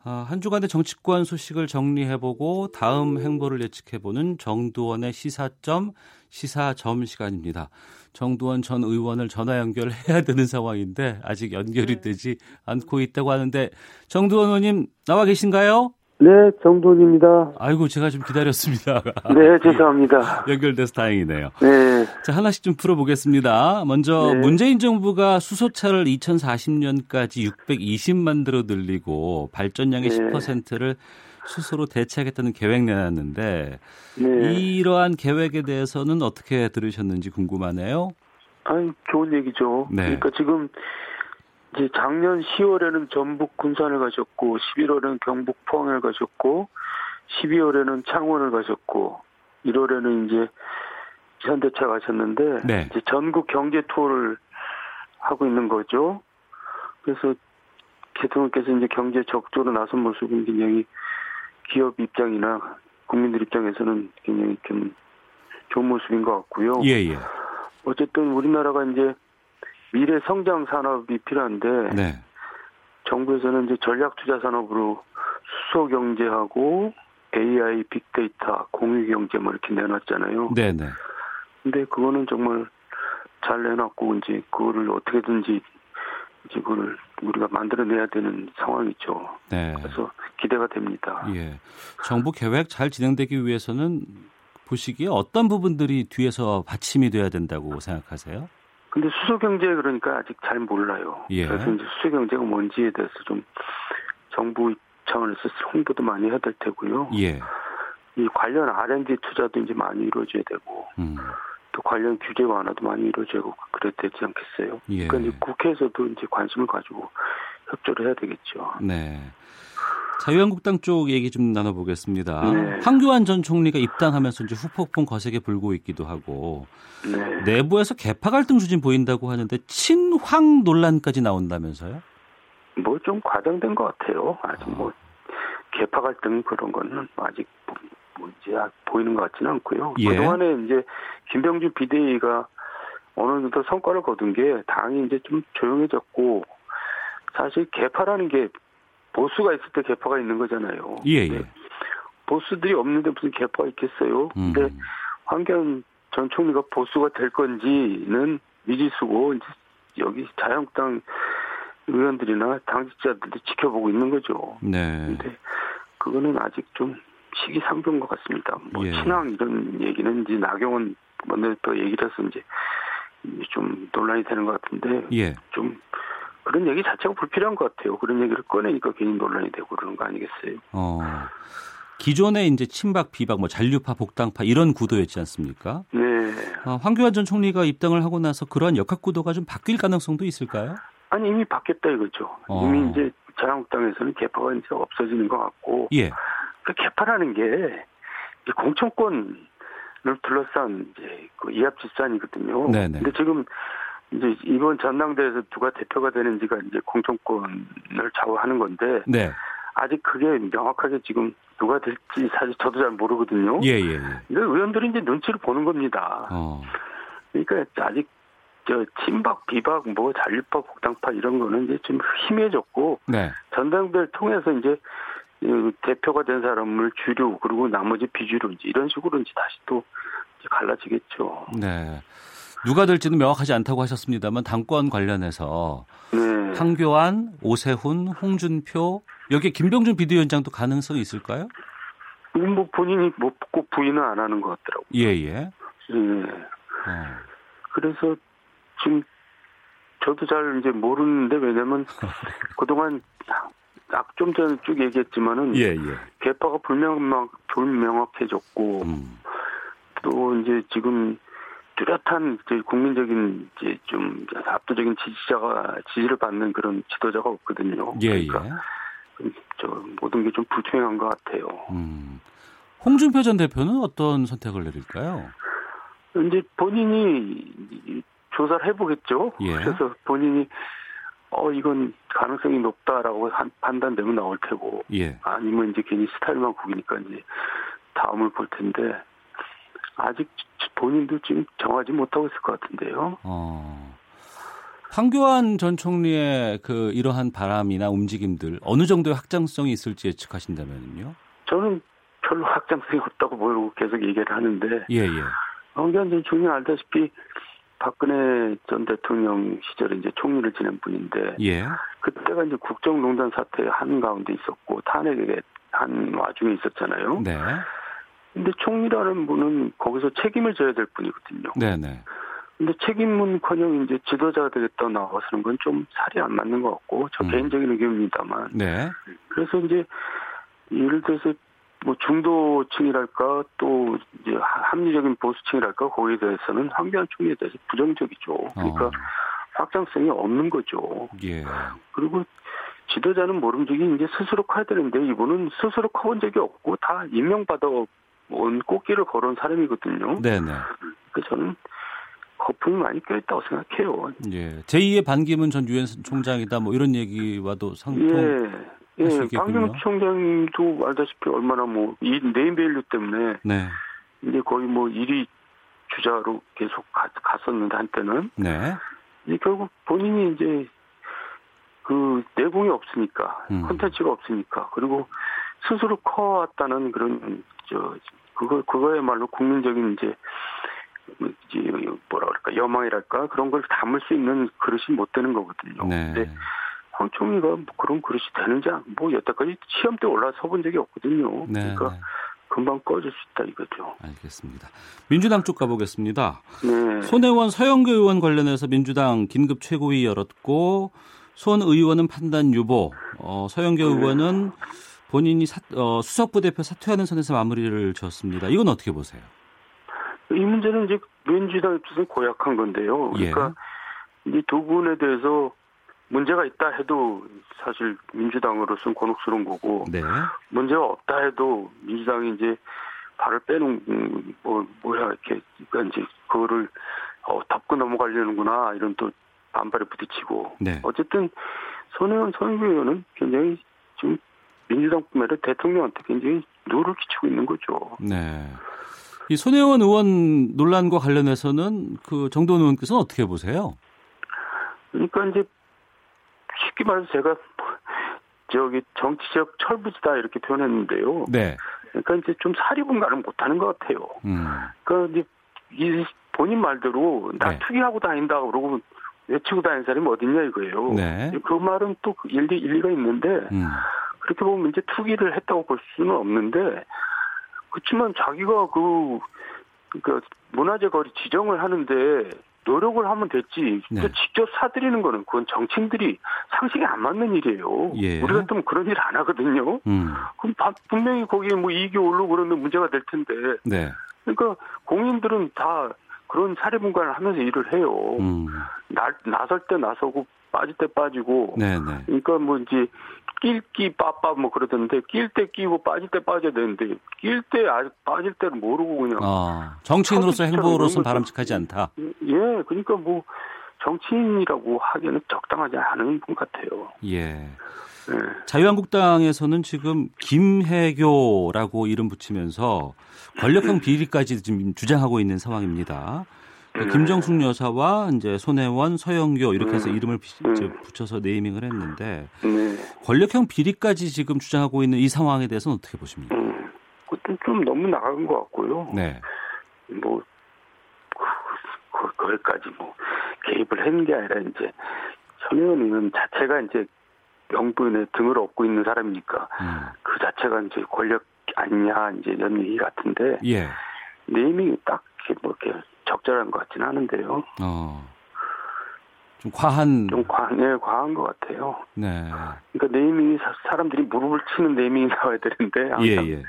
아, 한 주간의 정치권 소식을 정리해보고 다음 행보를 예측해보는 정두원의 시사점 시사점 시간입니다. 정두원 전 의원을 전화 연결해야 되는 상황인데 아직 연결이 되지 않고 있다고 하는데 정두원 의원님 나와 계신가요? 네, 정돈입니다. 아이고, 제가 좀 기다렸습니다. 네, 죄송합니다. 연결돼서 다행이네요. 네. 자, 하나씩 좀 풀어보겠습니다. 먼저, 네. 문재인 정부가 수소차를 2040년까지 620만 대로 늘리고 발전량의 네. 10%를 수소로 대체하겠다는 계획 내놨는데, 네. 이러한 계획에 대해서는 어떻게 들으셨는지 궁금하네요. 아니, 좋은 얘기죠. 네. 그러니까 지금 이제 작년 10월에는 전북 군산을 가셨고 11월에는 경북 포항을 가셨고 12월에는 창원을 가셨고 1월에는 이제 현대차 가셨는데 네. 이제 전국 경제 투어를 하고 있는 거죠. 그래서 대통령께서 이제 경제 적조로 나선 모습은 굉장히 기업 입장이나 국민들 입장에서는 굉장히 좀 좋은 모습인 것 같고요. 예, 예. 어쨌든 우리나라가 이제 미래 성장 산업이 필요한데 네. 정부에서는 이제 전략 투자 산업으로 수소 경제하고 AI, 빅데이터, 공유 경제 뭐 이렇게 내놨잖아요. 네, 네. 근데 그거는 정말 잘 내놨고 이제 그거를 어떻게든지 이제 그걸 우리가 만들어내야 되는 상황이죠. 네. 그래서 기대가 됩니다. 예. 정부 계획 잘 진행되기 위해서는 보시기에 어떤 부분들이 뒤에서 받침이 돼야 된다고 생각하세요? 근데 수소 경제 그러니까 아직 잘 몰라요. 예. 그래서 이제 수소 경제가 뭔지에 대해서 좀 정부 차원에서 홍보도 많이 해야 될 테고요. 예. 이 관련 R&D 투자도 이제 많이 이루어져야 되고 음. 또 관련 규제 완화도 많이 이루어지고 그래야 되지 않겠어요? 예. 그러니까 이제 국회에서도 이제 관심을 가지고 협조를 해야 되겠죠. 네. 자유한국당 쪽 얘기 좀 나눠보겠습니다. 네. 황교안 전 총리가 입당하면서 이제 후폭풍 거세게 불고 있기도 하고 네. 내부에서 개파 갈등 수진 보인다고 하는데 친황 논란까지 나온다면서요? 뭐 좀 과장된 것 같아요. 아직 뭐 개파 갈등 그런 거는 아직 뭐지 보이는 것 같지는 않고요. 예. 그동안에 이제 김병준 비대위가 어느 정도 성과를 거둔 게 당이 이제 좀 조용해졌고 사실 개파라는 게 보수가 있을 때 개파가 있는 거잖아요. 예, 예. 보수들이 없는데 무슨 개파가 있겠어요? 음. 근데 황교안 전 총리가 보수가 될 건지는 미지수고 이제 여기 자유한국당 의원들이나 당직자들이 지켜보고 있는 거죠. 네. 근데 그거는 아직 좀 시기상조인 것 같습니다. 뭐 예. 친황 이런 얘기는 이제 나경원 원내대표 얘기를 해서 이제 좀 논란이 되는 것 같은데 예. 좀 그런 얘기 자체가 불필요한 것 같아요. 그런 얘기를 꺼내니까 괜히 논란이 되고 그러는 거 아니겠어요? 어. 기존에 이제 친박, 비박, 뭐 잔류파, 복당파 이런 구도였지 않습니까? 네. 어, 황교안 전 총리가 입당을 하고 나서 그러한 역학 구도가 좀 바뀔 가능성도 있을까요? 아니 이미 바뀌었다 이거죠. 어. 이미 이제 자유한국당에서는 개파가 이제 없어지는 것 같고, 예. 그 개파라는 게 공천권을 둘러싼 이제 그 이합 집산이거든요. 네네. 근데 지금 이제 이번 전당대회에서 누가 대표가 되는지가 이제 공천권을 좌우하는 건데 네. 아직 그게 명확하게 지금 누가 될지 사실 저도 잘 모르거든요. 예, 예. 예. 근데 의원들이 이제 눈치를 보는 겁니다. 어. 그러니까 아직 저 친박, 비박, 뭐 잔류파, 복당파 이런 거는 이제 좀 희미해졌고 네. 전당대를 통해서 이제 대표가 된 사람을 주류 그리고 나머지 비주류 이제 이런 식으로 이제 다시 또 갈라지겠죠. 네. 누가 될지는 명확하지 않다고 하셨습니다만 당권 관련해서 네. 황교안, 오세훈, 홍준표 여기 김병준 비대위원장도 가능성이 있을까요? 뭐 본인이 뭐꼭 부인은 안 하는 것 같더라고요. 예, 예. 예. 어. 그래서 지금 저도 잘 이제 모르는데 왜냐면 그동안 좀 전에 쭉 얘기했지만은 예, 예. 개파가 불명확 불명확해졌고 음. 또 이제 지금 뚜렷한 국민적인 이제 좀 압도적인 지지자가 지지를 받는 그런 지도자가 없거든요. 예, 그러니까 예. 저 모든 게 좀 불투명한 것 같아요. 음. 홍준표 전 대표는 어떤 선택을 내릴까요? 이제 본인이 조사를 해보겠죠. 예. 그래서 본인이 어 이건 가능성이 높다라고 한, 판단되면 나올 테고 예. 아니면 이제 괜히 스타일만 구기니까 이제 다음을 볼 텐데 아직 본인도 지금 정하지 못하고 있을 것 같은데요. 어. 황교안 전 총리의 그 이러한 바람이나 움직임들 어느 정도의 확장성이 있을지 예측하신다면요? 저는 별로 확장성이 없다고 보고 계속 얘기를 하는데 예, 예. 황교안 전 총리 알다시피 박근혜 전 대통령 시절에 이제 총리를 지낸 분인데 예. 그때가 이제 국정농단 사태 한 가운데 있었고 탄핵에 한 와중에 있었잖아요. 네. 근데 총리라는 분은 거기서 책임을 져야 될 분이거든요. 네네. 네. 근데 책임은커녕 이제 지도자가 되겠다 나와서는 건 좀 살이 안 맞는 것 같고 저 음. 개인적인 의견입니다만. 네. 그래서 이제 예를 들어서 뭐 중도층이랄까 또 이제 합리적인 보수층이랄까 거기에 대해서는 황교안 총리에 대해서 부정적이죠. 그러니까 어. 확장성이 없는 거죠. 예. 그리고 지도자는 모름지기 이제 스스로 커야 되는데 이분은 스스로 커본 적이 없고 다 임명받아 온 꽃길을 걸어온 사람이거든요. 네네. 그 저는 거품이 많이 껴있다고 생각해요. 예. 제2의 반기문 전 유엔 총장이다 뭐 이런 얘기와도 상통. 예. 예, 박영욱 총장도 알다시피 얼마나 뭐이 네임밸류 때문에 네. 이제 거의 뭐 1위 주자로 계속 가, 갔었는데 한때는 네. 이제 결국 본인이 이제 그 내공이 없으니까 음. 콘텐츠가 없으니까 그리고 스스로 커왔다는 그런 저 그거 그거야말로 국민적인 이제 이제 뭐라 그럴까 여망이랄까 그런 걸 담을 수 있는 그릇이 못 되는 거거든요. 네. 근데 황 총리가 뭐 그런 그릇이 되는지 뭐 여태까지 시험 때 올라서 본 적이 없거든요. 네, 그러니까 네. 금방 꺼질 수 있다 이거죠. 알겠습니다. 민주당 쪽 가보겠습니다. 네. 손혜원 서영교 의원 관련해서 민주당 긴급 최고위 열었고 손 의원은 판단 유보, 어, 서영교 네. 의원은 본인이 사, 어, 수석부 대표 사퇴하는 선에서 마무리를 지었습니다. 이건 어떻게 보세요? 이 문제는 이제 민주당 입장에서 고약한 건데요. 그러니까 예. 이두 분에 대해서 문제가 있다 해도 사실 민주당으로서는 곤혹스러운 거고 네. 문제가 없다 해도 민주당이 이제 발을 빼는 뭐 뭐야 이렇게 그러니까 이제 그거를 어, 덮고 넘어가려는구나 이런 또 반발에 부딪히고 네. 어쨌든 손혜원 선의교 의원은 굉장히 지금 민주당뿐만 아니라 대통령한테 굉장히 누를 끼치고 있는 거죠. 네. 이 손혜원 의원 논란과 관련해서는 그 정도원 의원께서는 어떻게 보세요? 그러니까 이제 쉽게 말해서 제가 저기 정치적 철부지다 이렇게 표현했는데요. 네. 그러니까 이제 좀 사리분간을 못하는 것 같아요. 음. 그러니까 이제 이 본인 말대로 나 네. 투기하고 다닌다 그러고 외치고 다니는 사람이 어딨냐 이거예요. 네. 그 말은 또 일리 일리가 있는데 음. 그렇게 보면 이제 투기를 했다고 볼 수는 없는데 그렇지만 자기가 그 그러니까 문화재 거리 지정을 하는데 노력을 하면 됐지. 네. 직접 사들이는 거는 그건 정치인들이 상식에 안 맞는 일이에요. 예. 우리 같으면 그런 일 안 하거든요. 음. 그럼 분명히 거기에 뭐 이익이 오르고 그러면 문제가 될 텐데. 네. 그러니까 공인들은 다 그런 사례분간을 하면서 일을 해요. 음. 나, 나설 때 나서고 빠질 때 빠지고. 네네. 그러니까 뭐 이제 낄끼 빠빠 뭐 그러던데 낄 때 끼고 빠질 때 빠져야 되는데 낄 때 아직 빠질 때를 모르고 그냥. 아, 정치인으로서 행보로서는 바람직하지 않다. 예, 그러니까 뭐 정치인이라고 하기에는 적당하지 않은 분 같아요. 예. 네. 자유한국당에서는 지금 김혜교라고 이름 붙이면서 권력형 비리까지 지금 주장하고 있는 상황입니다. 네. 김정숙 여사와 이제 손혜원, 서영교 이렇게 해서 네. 이름을 네. 붙여서 네이밍을 했는데 네. 권력형 비리까지 지금 주장하고 있는 이 상황에 대해서는 어떻게 보십니까? 음, 그것도 좀 너무 나간 것 같고요. 네. 뭐 그, 거기까지 뭐 개입을 했는 게 아니라 이제 손혜원 의원 자체가 이제 명분의 등을 업고 있는 사람이니까 음. 그 자체가 이제 권력 아니냐 이제 이런 얘기 같은데 예. 네이밍이 딱뭐 이렇게 적절한 것 같지는 않은데요. 어. 좀 과한 좀 과, 네, 과한 것 같아요. 네. 그러니까 네이밍이 사, 람들이 무릎을 치는 네이밍이 나와야 되는데 항상 예, 예.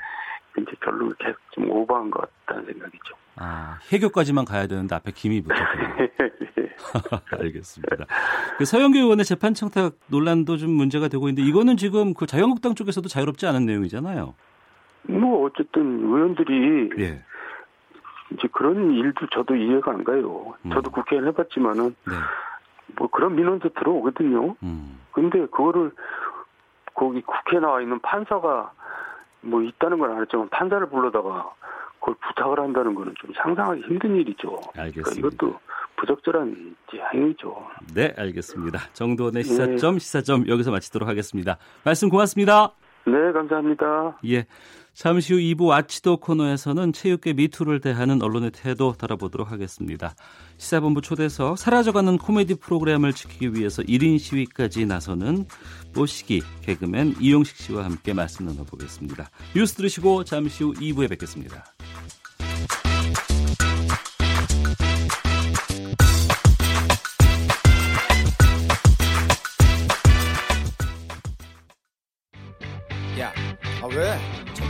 이제 별로 이렇게 좀 오버한 것 같다는 생각이죠. 아, 해교까지만 가야 되는데 앞에 김이 붙었군요. 알겠습니다. 그 서영교 의원의 재판 청탁 논란도 좀 문제가 되고 있는데 이거는 지금 그 자유한국당 쪽에서도 자유롭지 않은 내용이잖아요. 뭐 어쨌든 의원들이 예. 이제 그런 일도 저도 이해가 안 가요. 음. 저도 국회의원 해봤지만은 네. 뭐 그런 민원도 들어오거든요. 음. 근데 그거를 거기 국회에 나와 있는 판사가 뭐 있다는 건 알았지만 판사를 불러다가 그걸 부탁을 한다는 거는 좀 상상하기 힘든 일이죠. 그러니까 알겠습니다. 그러니까 이것도 부적절한 행위죠. 네, 알겠습니다. 정도원의 시사점 네. 시사점 여기서 마치도록 하겠습니다. 말씀 고맙습니다. 네, 감사합니다. 예. 잠시 후 2부 아치도 코너에서는 체육계 미투를 대하는 언론의 태도 다뤄보도록 하겠습니다. 시사본부 초대석 사라져가는 코미디 프로그램을 지키기 위해서 1인 시위까지 나서는 뽀시기 개그맨 이용식 씨와 함께 말씀 나눠보겠습니다. 뉴스 들으시고 잠시 후 2부에 뵙겠습니다. 야, 아 왜?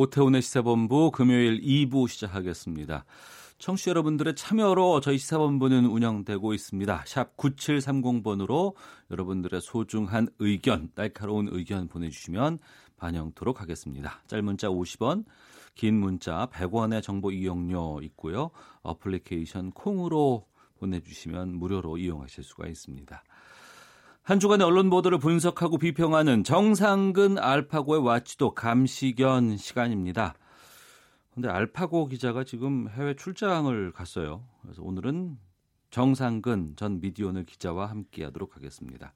오태훈의 시사본부 금요일 2부 시작하겠습니다. 청취자 여러분들의 참여로 저희 시사본부는 운영되고 있습니다. 샵 9730번으로 여러분들의 소중한 의견, 날카로운 의견 보내주시면 반영토록 하겠습니다. 짧은 문자 50원, 긴 문자 100원의 정보 이용료 있고요. 어플리케이션 콩으로 보내주시면 무료로 이용하실 수가 있습니다. 한 주간의 언론 보도를 분석하고 비평하는 정상근 알파고의 와치도 감시견 시간입니다. 근데 알파고 기자가 지금 해외 출장을 갔어요. 그래서 오늘은 정상근 전 미디어널 기자와 함께하도록 하겠습니다.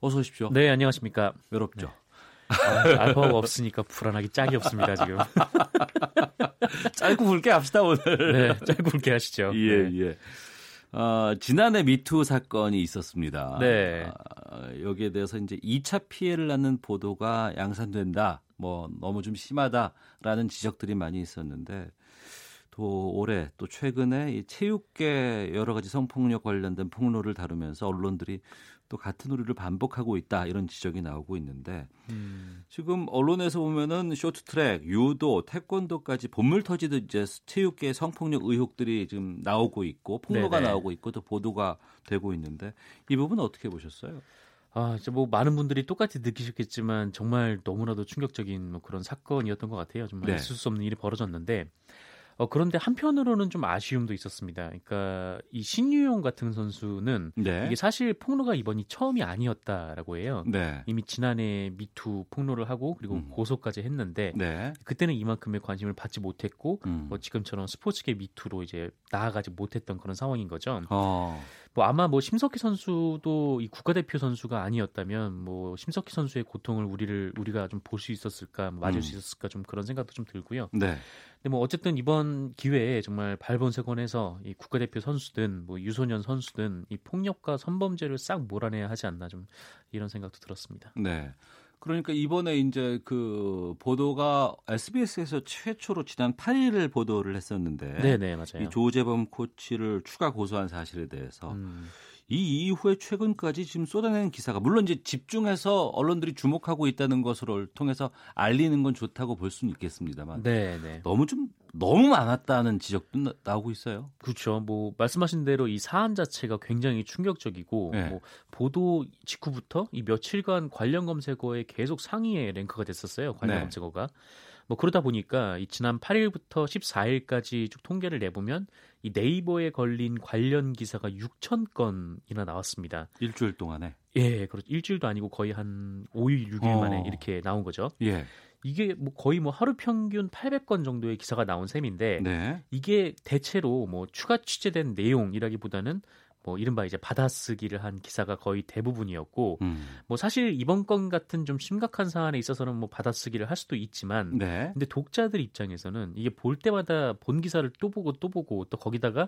어서 오십시오. 네, 안녕하십니까. 외롭죠. 네. 아, 알파고가 없으니까 불안하기 짝이 없습니다 지금. 짧고 굵게 합시다 오늘. 네, 짧고 굵게 하시죠. 예, 네. 예. 어, 지난해 미투 사건이 있었습니다. 네. 어, 여기에 대해서 이제 2차 피해를 낳는 보도가 양산된다. 뭐 너무 좀 심하다라는 지적들이 많이 있었는데 또 올해 또 최근에 이 체육계 여러 가지 성폭력 관련된 폭로를 다루면서 언론들이 또 같은 오류를 반복하고 있다 이런 지적이 나오고 있는데 음. 지금 언론에서 보면은 쇼트트랙, 유도, 태권도까지 본물 터지듯 이제 체육계 성폭력 의혹들이 지금 나오고 있고 폭로가 네네. 나오고 있고 또 보도가 되고 있는데 이 부분 어떻게 보셨어요? 아, 이제 뭐 많은 분들이 똑같이 느끼셨겠지만 정말 너무나도 충격적인 뭐 그런 사건이었던 것 같아요. 정말 네. 있을 수 없는 일이 벌어졌는데 어, 그런데 한편으로는 좀 아쉬움도 있었습니다. 그러니까 이 신유용 같은 선수는 네. 이게 사실 폭로가 이번이 처음이 아니었다라고 해요. 네. 이미 지난해 미투 폭로를 하고 그리고 음. 고소까지 했는데 네. 그때는 이만큼의 관심을 받지 못했고 음. 뭐 지금처럼 스포츠계 미투로 이제 나아가지 못했던 그런 상황인 거죠. 어. 뭐 아마 뭐 심석희 선수도 이 국가대표 선수가 아니었다면 뭐 심석희 선수의 고통을 우리를 우리가 좀 볼 수 있었을까, 뭐 맞을 음. 수 있었을까 좀 그런 생각도 좀 들고요. 네. 근데 뭐 어쨌든 이번 기회에 정말 발본색원에서 이 국가대표 선수든 뭐 유소년 선수든 이 폭력과 선범죄를 싹 몰아내야 하지 않나 좀 이런 생각도 들었습니다. 네. 그러니까 이번에 이제 그 보도가 SBS에서 최초로 지난 8일을 보도를 했었는데 네네 맞아요. 이 조재범 코치를 추가 고소한 사실에 대해서 음. 이 이후에 최근까지 지금 쏟아내는 기사가 물론 이제 집중해서 언론들이 주목하고 있다는 것을 통해서 알리는 건 좋다고 볼 수는 있겠습니다만 네네. 너무 좀 너무 많았다는 지적도 나오고 있어요. 그렇죠. 뭐 말씀하신 대로 이 사안 자체가 굉장히 충격적이고 네. 뭐 보도 직후부터 이 며칠간 관련 검색어에 계속 상위에 랭크가 됐었어요. 관련 네. 검색어가. 뭐 그러다 보니까 이 지난 8일부터 14일까지 쭉 통계를 내보면 이 네이버에 걸린 관련 기사가 6천 건이나 나왔습니다. 일주일 동안에? 예, 그렇죠. 일주일도 아니고 거의 한 5일, 6일 어. 만에 이렇게 나온 거죠. 예. 이게 뭐 거의 뭐 하루 평균 800건 정도의 기사가 나온 셈인데 네. 이게 대체로 뭐 추가 취재된 내용이라기보다는 뭐 이른바 이제 받아쓰기를 한 기사가 거의 대부분이었고 음. 뭐 사실 이번 건 같은 좀 심각한 사안에 있어서는 뭐 받아쓰기를 할 수도 있지만 네. 근데 독자들 입장에서는 이게 볼 때마다 본 기사를 또 보고 또 보고 또 거기다가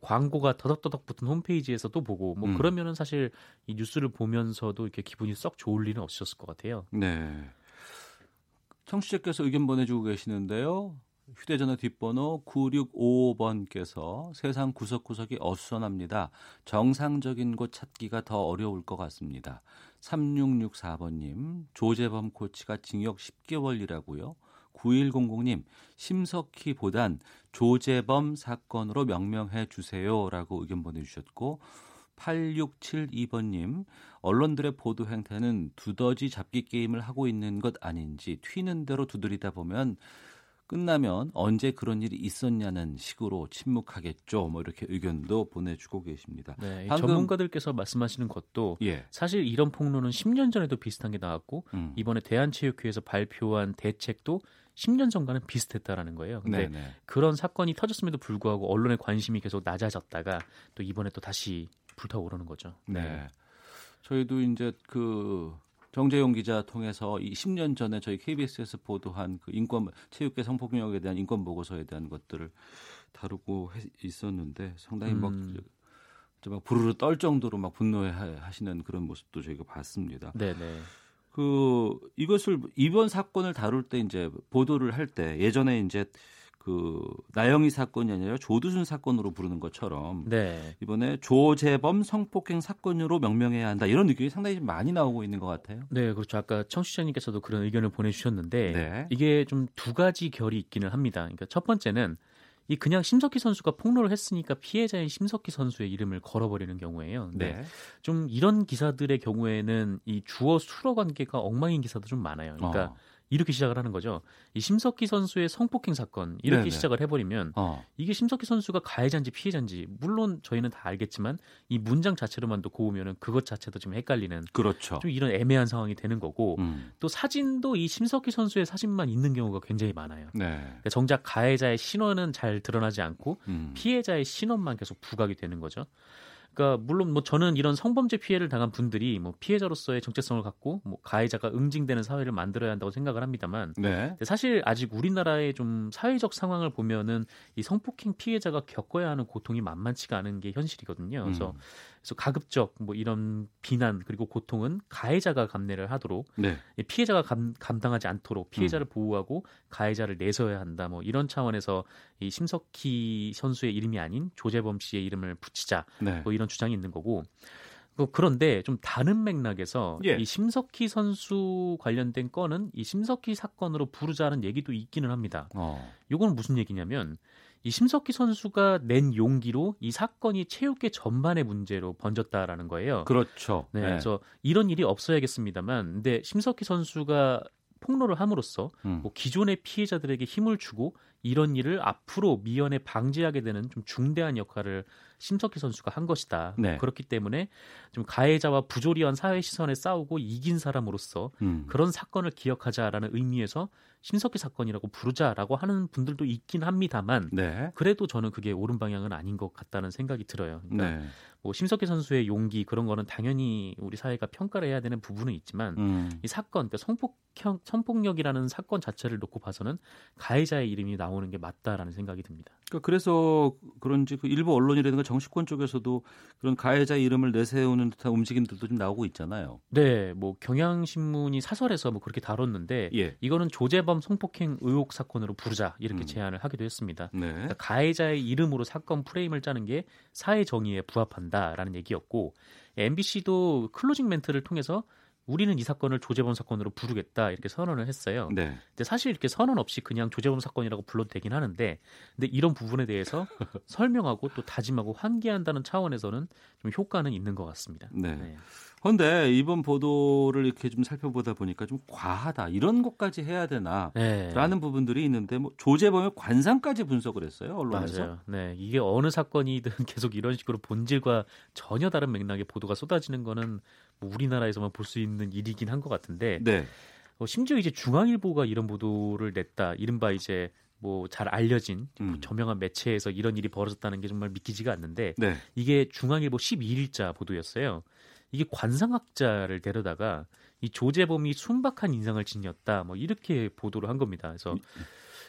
광고가 더덕더덕 붙은 홈페이지에서 또 보고 뭐 음. 그러면은 사실 이 뉴스를 보면서도 이렇게 기분이 썩 좋을 일은 없으셨을 것 같아요. 네. 청취자께서 의견 보내주고 계시는데요. 휴대전화 뒷번호 9655번께서 세상 구석구석이 어수선합니다. 정상적인 곳 찾기가 더 어려울 것 같습니다. 3664번님, 조재범 코치가 징역 10개월이라고요. 9100님, 심석희보단 조재범 사건으로 명명해 주세요 라고 의견 보내주셨고 8672번님, 언론들의 보도 행태는 두더지 잡기 게임을 하고 있는 것 아닌지 튀는 대로 두드리다 보면 끝나면 언제 그런 일이 있었냐는 식으로 침묵하겠죠. 뭐 이렇게 의견도 보내주고 계십니다. 네, 방금... 전문가들께서 말씀하시는 것도 예. 사실 이런 폭로는 10년 전에도 비슷한 게 나왔고 음. 이번에 대한체육회에서 발표한 대책도 10년 전과는 비슷했다라는 거예요. 근데 네네. 그런 사건이 터졌음에도 불구하고 언론의 관심이 계속 낮아졌다가 또 이번에 또 다시 불타오르는 거죠. 네. 네. 저희도 이제 그 정재용 기자 통해서 이 10년 전에 저희 KBS에서 보도한 그 인권 체육계 성폭력에 대한 인권 보고서에 대한 것들을 다루고 해, 있었는데 상당히 막 음. 막 부르르 떨 정도로 막 분노해 하시는 그런 모습도 저희가 봤습니다. 네네. 그 이것을 이번 사건을 다룰 때 이제 보도를 할 때 예전에 이제 그 나영희 사건이 아니라 조두순 사건으로 부르는 것처럼 네. 이번에 조재범 성폭행 사건으로 명명해야 한다 이런 의견이 상당히 많이 나오고 있는 것 같아요. 네, 그렇죠. 아까 청취자님께서도 그런 의견을 보내주셨는데 네. 이게 좀 두 가지 결이 있기는 합니다. 그러니까 첫 번째는 이 그냥 심석희 선수가 폭로를 했으니까 피해자인 심석희 선수의 이름을 걸어버리는 경우에요. 네. 좀 이런 기사들의 경우에는 이 주어 수로 관계가 엉망인 기사도 좀 많아요. 그러니까 어. 이렇게 시작을 하는 거죠. 이 심석희 선수의 성폭행 사건 이렇게 네네. 시작을 해버리면 어. 이게 심석희 선수가 가해자인지 피해자인지 물론 저희는 다 알겠지만 이 문장 자체로만도 고우면은 그것 자체도 좀 헷갈리는 그렇죠. 좀 이런 애매한 상황이 되는 거고 음. 또 사진도 이 심석희 선수의 사진만 있는 경우가 굉장히 많아요. 네. 그러니까 정작 가해자의 신원은 잘 드러나지 않고 음. 피해자의 신원만 계속 부각이 되는 거죠. 그러니까 물론 뭐 저는 이런 성범죄 피해를 당한 분들이 뭐 피해자로서의 정체성을 갖고 뭐 가해자가 응징되는 사회를 만들어야 한다고 생각을 합니다만 네. 사실 아직 우리나라의 좀 사회적 상황을 보면은 이 성폭행 피해자가 겪어야 하는 고통이 만만치가 않은 게 현실이거든요. 그래서 음. 그래서 가급적 뭐 이런 비난 그리고 고통은 가해자가 감내를 하도록 네. 피해자가 감, 감당하지 않도록 피해자를 음. 보호하고 가해자를 내서야 한다. 뭐 이런 차원에서 이 심석희 선수의 이름이 아닌 조재범 씨의 이름을 붙이자. 네. 뭐 이런 주장이 있는 거고. 그 그런데 좀 다른 맥락에서 예. 이 심석희 선수 관련된 건은 이 심석희 사건으로 부르자는 얘기도 있기는 합니다. 어. 요거는 무슨 얘기냐면 이 심석희 선수가 낸 용기로 이 사건이 체육계 전반의 문제로 번졌다라는 거예요. 그렇죠. 네, 네. 그래서 이런 일이 없어야겠습니다만, 근데 심석희 선수가 폭로를 함으로써 음. 뭐 기존의 피해자들에게 힘을 주고 이런 일을 앞으로 미연에 방지하게 되는 좀 중대한 역할을 심석희 선수가 한 것이다. 네. 그렇기 때문에 좀 가해자와 부조리한 사회 시선에 싸우고 이긴 사람으로서 음. 그런 사건을 기억하자라는 의미에서 심석희 사건이라고 부르자라고 하는 분들도 있긴 합니다만 네. 그래도 저는 그게 옳은 방향은 아닌 것 같다는 생각이 들어요. 그러니까 네. 뭐 심석희 선수의 용기 그런 거는 당연히 우리 사회가 평가를 해야 되는 부분은 있지만 음. 이 사건 그러니까 성폭형 성폭력이라는 사건 자체를 놓고 봐서는 가해자의 이름이 나오는 게 맞다라는 생각이 듭니다. 그러니까 그래서 그런지 그 일부 언론이라든가 정치권 쪽에서도 그런 가해자 이름을 내세우는 듯한 움직임들도 좀 나오고 있잖아요. 네, 뭐 경향신문이 사설에서 뭐 그렇게 다뤘는데 예. 이거는 조재범 성폭행 의혹 사건으로 부르자 이렇게 음. 제안을 하기도 했습니다. 네. 그러니까 가해자의 이름으로 사건 프레임을 짜는 게 사회 정의에 부합한다. 된다라는 얘기였고 MBC도 클로징 멘트를 통해서 우리는 이 사건을 조재범 사건으로 부르겠다 이렇게 선언을 했어요. 네. 근데 사실 이렇게 선언 없이 그냥 조재범 사건이라고 불러도 되긴 하는데, 근데 이런 부분에 대해서 설명하고 또 다짐하고 환기한다는 차원에서는 좀 효과는 있는 것 같습니다. 네. 네. 그런데 이번 보도를 이렇게 좀 살펴보다 보니까 좀 과하다 이런 것까지 해야 되나라는 네. 부분들이 있는데 뭐 조재범의 관상까지 분석을 했어요 언론에서. 맞아요. 네 이게 어느 사건이든 계속 이런 식으로 본질과 전혀 다른 맥락의 보도가 쏟아지는 거는 뭐 우리나라에서만 볼 수 있는 일이긴 한 것 같은데. 네. 어, 심지어 이제 중앙일보가 이런 보도를 냈다. 이른바 이제 뭐잘 알려진 음. 저명한 매체에서 이런 일이 벌어졌다는 게 정말 믿기지가 않는데 네. 이게 중앙일보 12일자 보도였어요. 이게 관상학자를 데려다가 이 조재범이 순박한 인상을 지녔다. 뭐 이렇게 보도를 한 겁니다. 그래서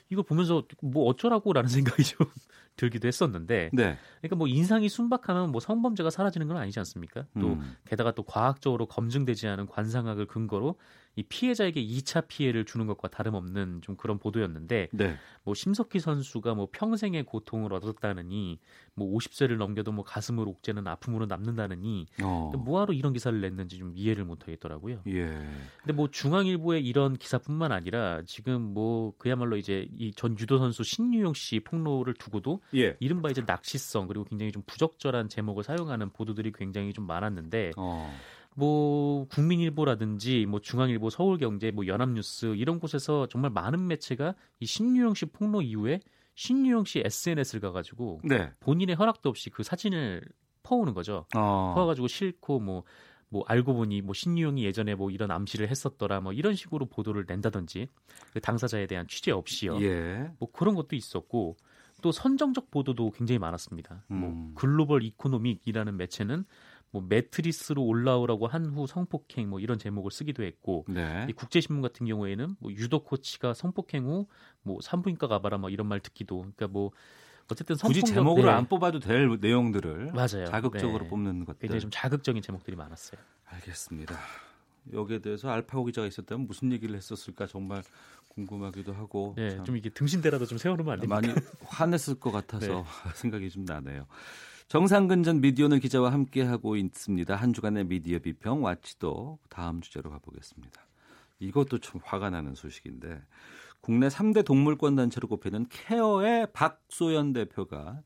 이거 보면서 뭐 어쩌라고라는 생각이 좀 들기도 했었는데 네. 그러니까 뭐 인상이 순박하면 뭐 성범죄가 사라지는 건 아니지 않습니까? 또 음. 게다가 또 과학적으로 검증되지 않은 관상학을 근거로 이 피해자에게 2차 피해를 주는 것과 다름없는 좀 그런 보도였는데 네. 뭐 심석희 선수가 뭐 평생의 고통을 얻었다느니 뭐 50세를 넘겨도 뭐 가슴을 옥죄는 아픔으로 남는다느니 어. 뭐하러 이런 기사를 냈는지 좀 이해를 못 하겠더라고요. 예. 근데 뭐 중앙일보의 이런 기사뿐만 아니라 지금 뭐 그야말로 이제 이 전 유도 선수 신유용 씨 폭로를 두고도 예. 이른바 이제 낚시성 그리고 굉장히 좀 부적절한 제목을 사용하는 보도들이 굉장히 좀 많았는데 어. 뭐 국민일보라든지 뭐 중앙일보, 서울경제, 뭐 연합뉴스 이런 곳에서 정말 많은 매체가 이 신유영 씨 폭로 이후에 신유영 씨 SNS를 가가지고 네. 본인의 허락도 없이 그 사진을 퍼오는 거죠. 어. 퍼와가지고 싫고 뭐뭐 뭐 알고 보니 뭐 신유영이 예전에 뭐 이런 암시를 했었더라 뭐 이런 식으로 보도를 낸다든지 그 당사자에 대한 취재 없이요. 예. 뭐 그런 것도 있었고 또 선정적 보도도 굉장히 많았습니다. 뭐 음. 뭐 글로벌 이코노믹이라는 매체는 뭐 매트리스로 올라오라고 한 후 성폭행 뭐 이런 제목을 쓰기도 했고 네. 이 국제신문 같은 경우에는 뭐 유도 코치가 성폭행 후 뭐 산부인과 가봐라 뭐 이런 말 듣기도 그러니까 뭐 어쨌든 성폭력, 굳이 제목으로 네. 안 뽑아도 될 내용들을 맞아요. 자극적으로 네. 뽑는 것들 굉장히 좀 자극적인 제목들이 많았어요. 알겠습니다. 여기에 대해서 알파고 기자가 있었다면 무슨 얘기를 했었을까 정말 궁금하기도 하고 네, 좀 이게 등신대라도 좀 세워놓으면 안 됩니까? 많이 화냈을 것 같아서 네. 생각이 좀 나네요. 정상근 전 미디어는 기자와 함께하고 있습니다. 한 주간의 미디어 비평 와치도 다음 주제로 가보겠습니다. 이것도 좀 화가 나는 소식인데 국내 3대 동물권 단체로 꼽히는 케어의 박소연 대표가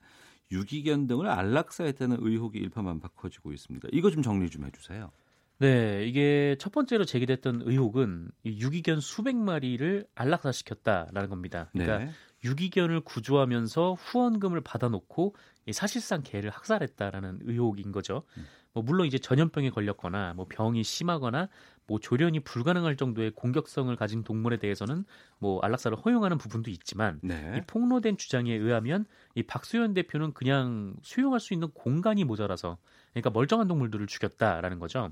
유기견 등을 안락사했다는 의혹이 일파만파 커지고 있습니다. 이거 좀 정리 좀 해주세요. 네, 이게 첫 번째로 제기됐던 의혹은 유기견 수백 마리를 안락사시켰다라는 겁니다. 그러니까 네. 유기견을 구조하면서 후원금을 받아놓고 사실상 개를 학살했다라는 의혹인 거죠. 음. 뭐 물론 이제 전염병에 걸렸거나 뭐 병이 심하거나 뭐 조련이 불가능할 정도의 공격성을 가진 동물에 대해서는 뭐 안락사를 허용하는 부분도 있지만 네. 이 폭로된 주장에 의하면 이 박수현 대표는 그냥 수용할 수 있는 공간이 모자라서 그러니까 멀쩡한 동물들을 죽였다라는 거죠.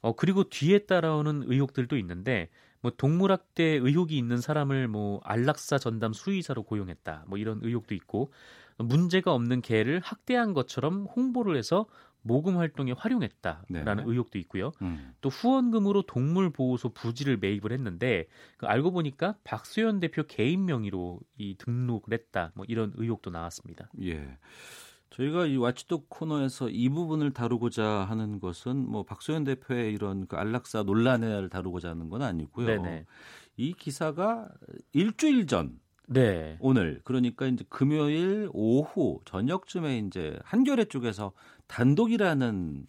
어 그리고 뒤에 따라오는 의혹들도 있는데 뭐 동물학대 의혹이 있는 사람을 뭐 안락사 전담 수의사로 고용했다. 뭐 이런 의혹도 있고 문제가 없는 개를 학대한 것처럼 홍보를 해서 모금 활동에 활용했다라는 네. 의혹도 있고요. 음. 또 후원금으로 동물 보호소 부지를 매입을 했는데 그 알고 보니까 박수현 대표 개인 명의로 이 등록을 했다. 뭐 이런 의혹도 나왔습니다. 예. 저희가 이 와치독 코너에서 이 부분을 다루고자 하는 것은 뭐 박소연 대표의 이런 그 안락사 논란을 다루고자 하는 건 아니고요. 네네. 이 기사가 일주일 전 네. 오늘 그러니까 이제 금요일 오후 저녁쯤에 이제 한겨레 쪽에서 단독이라는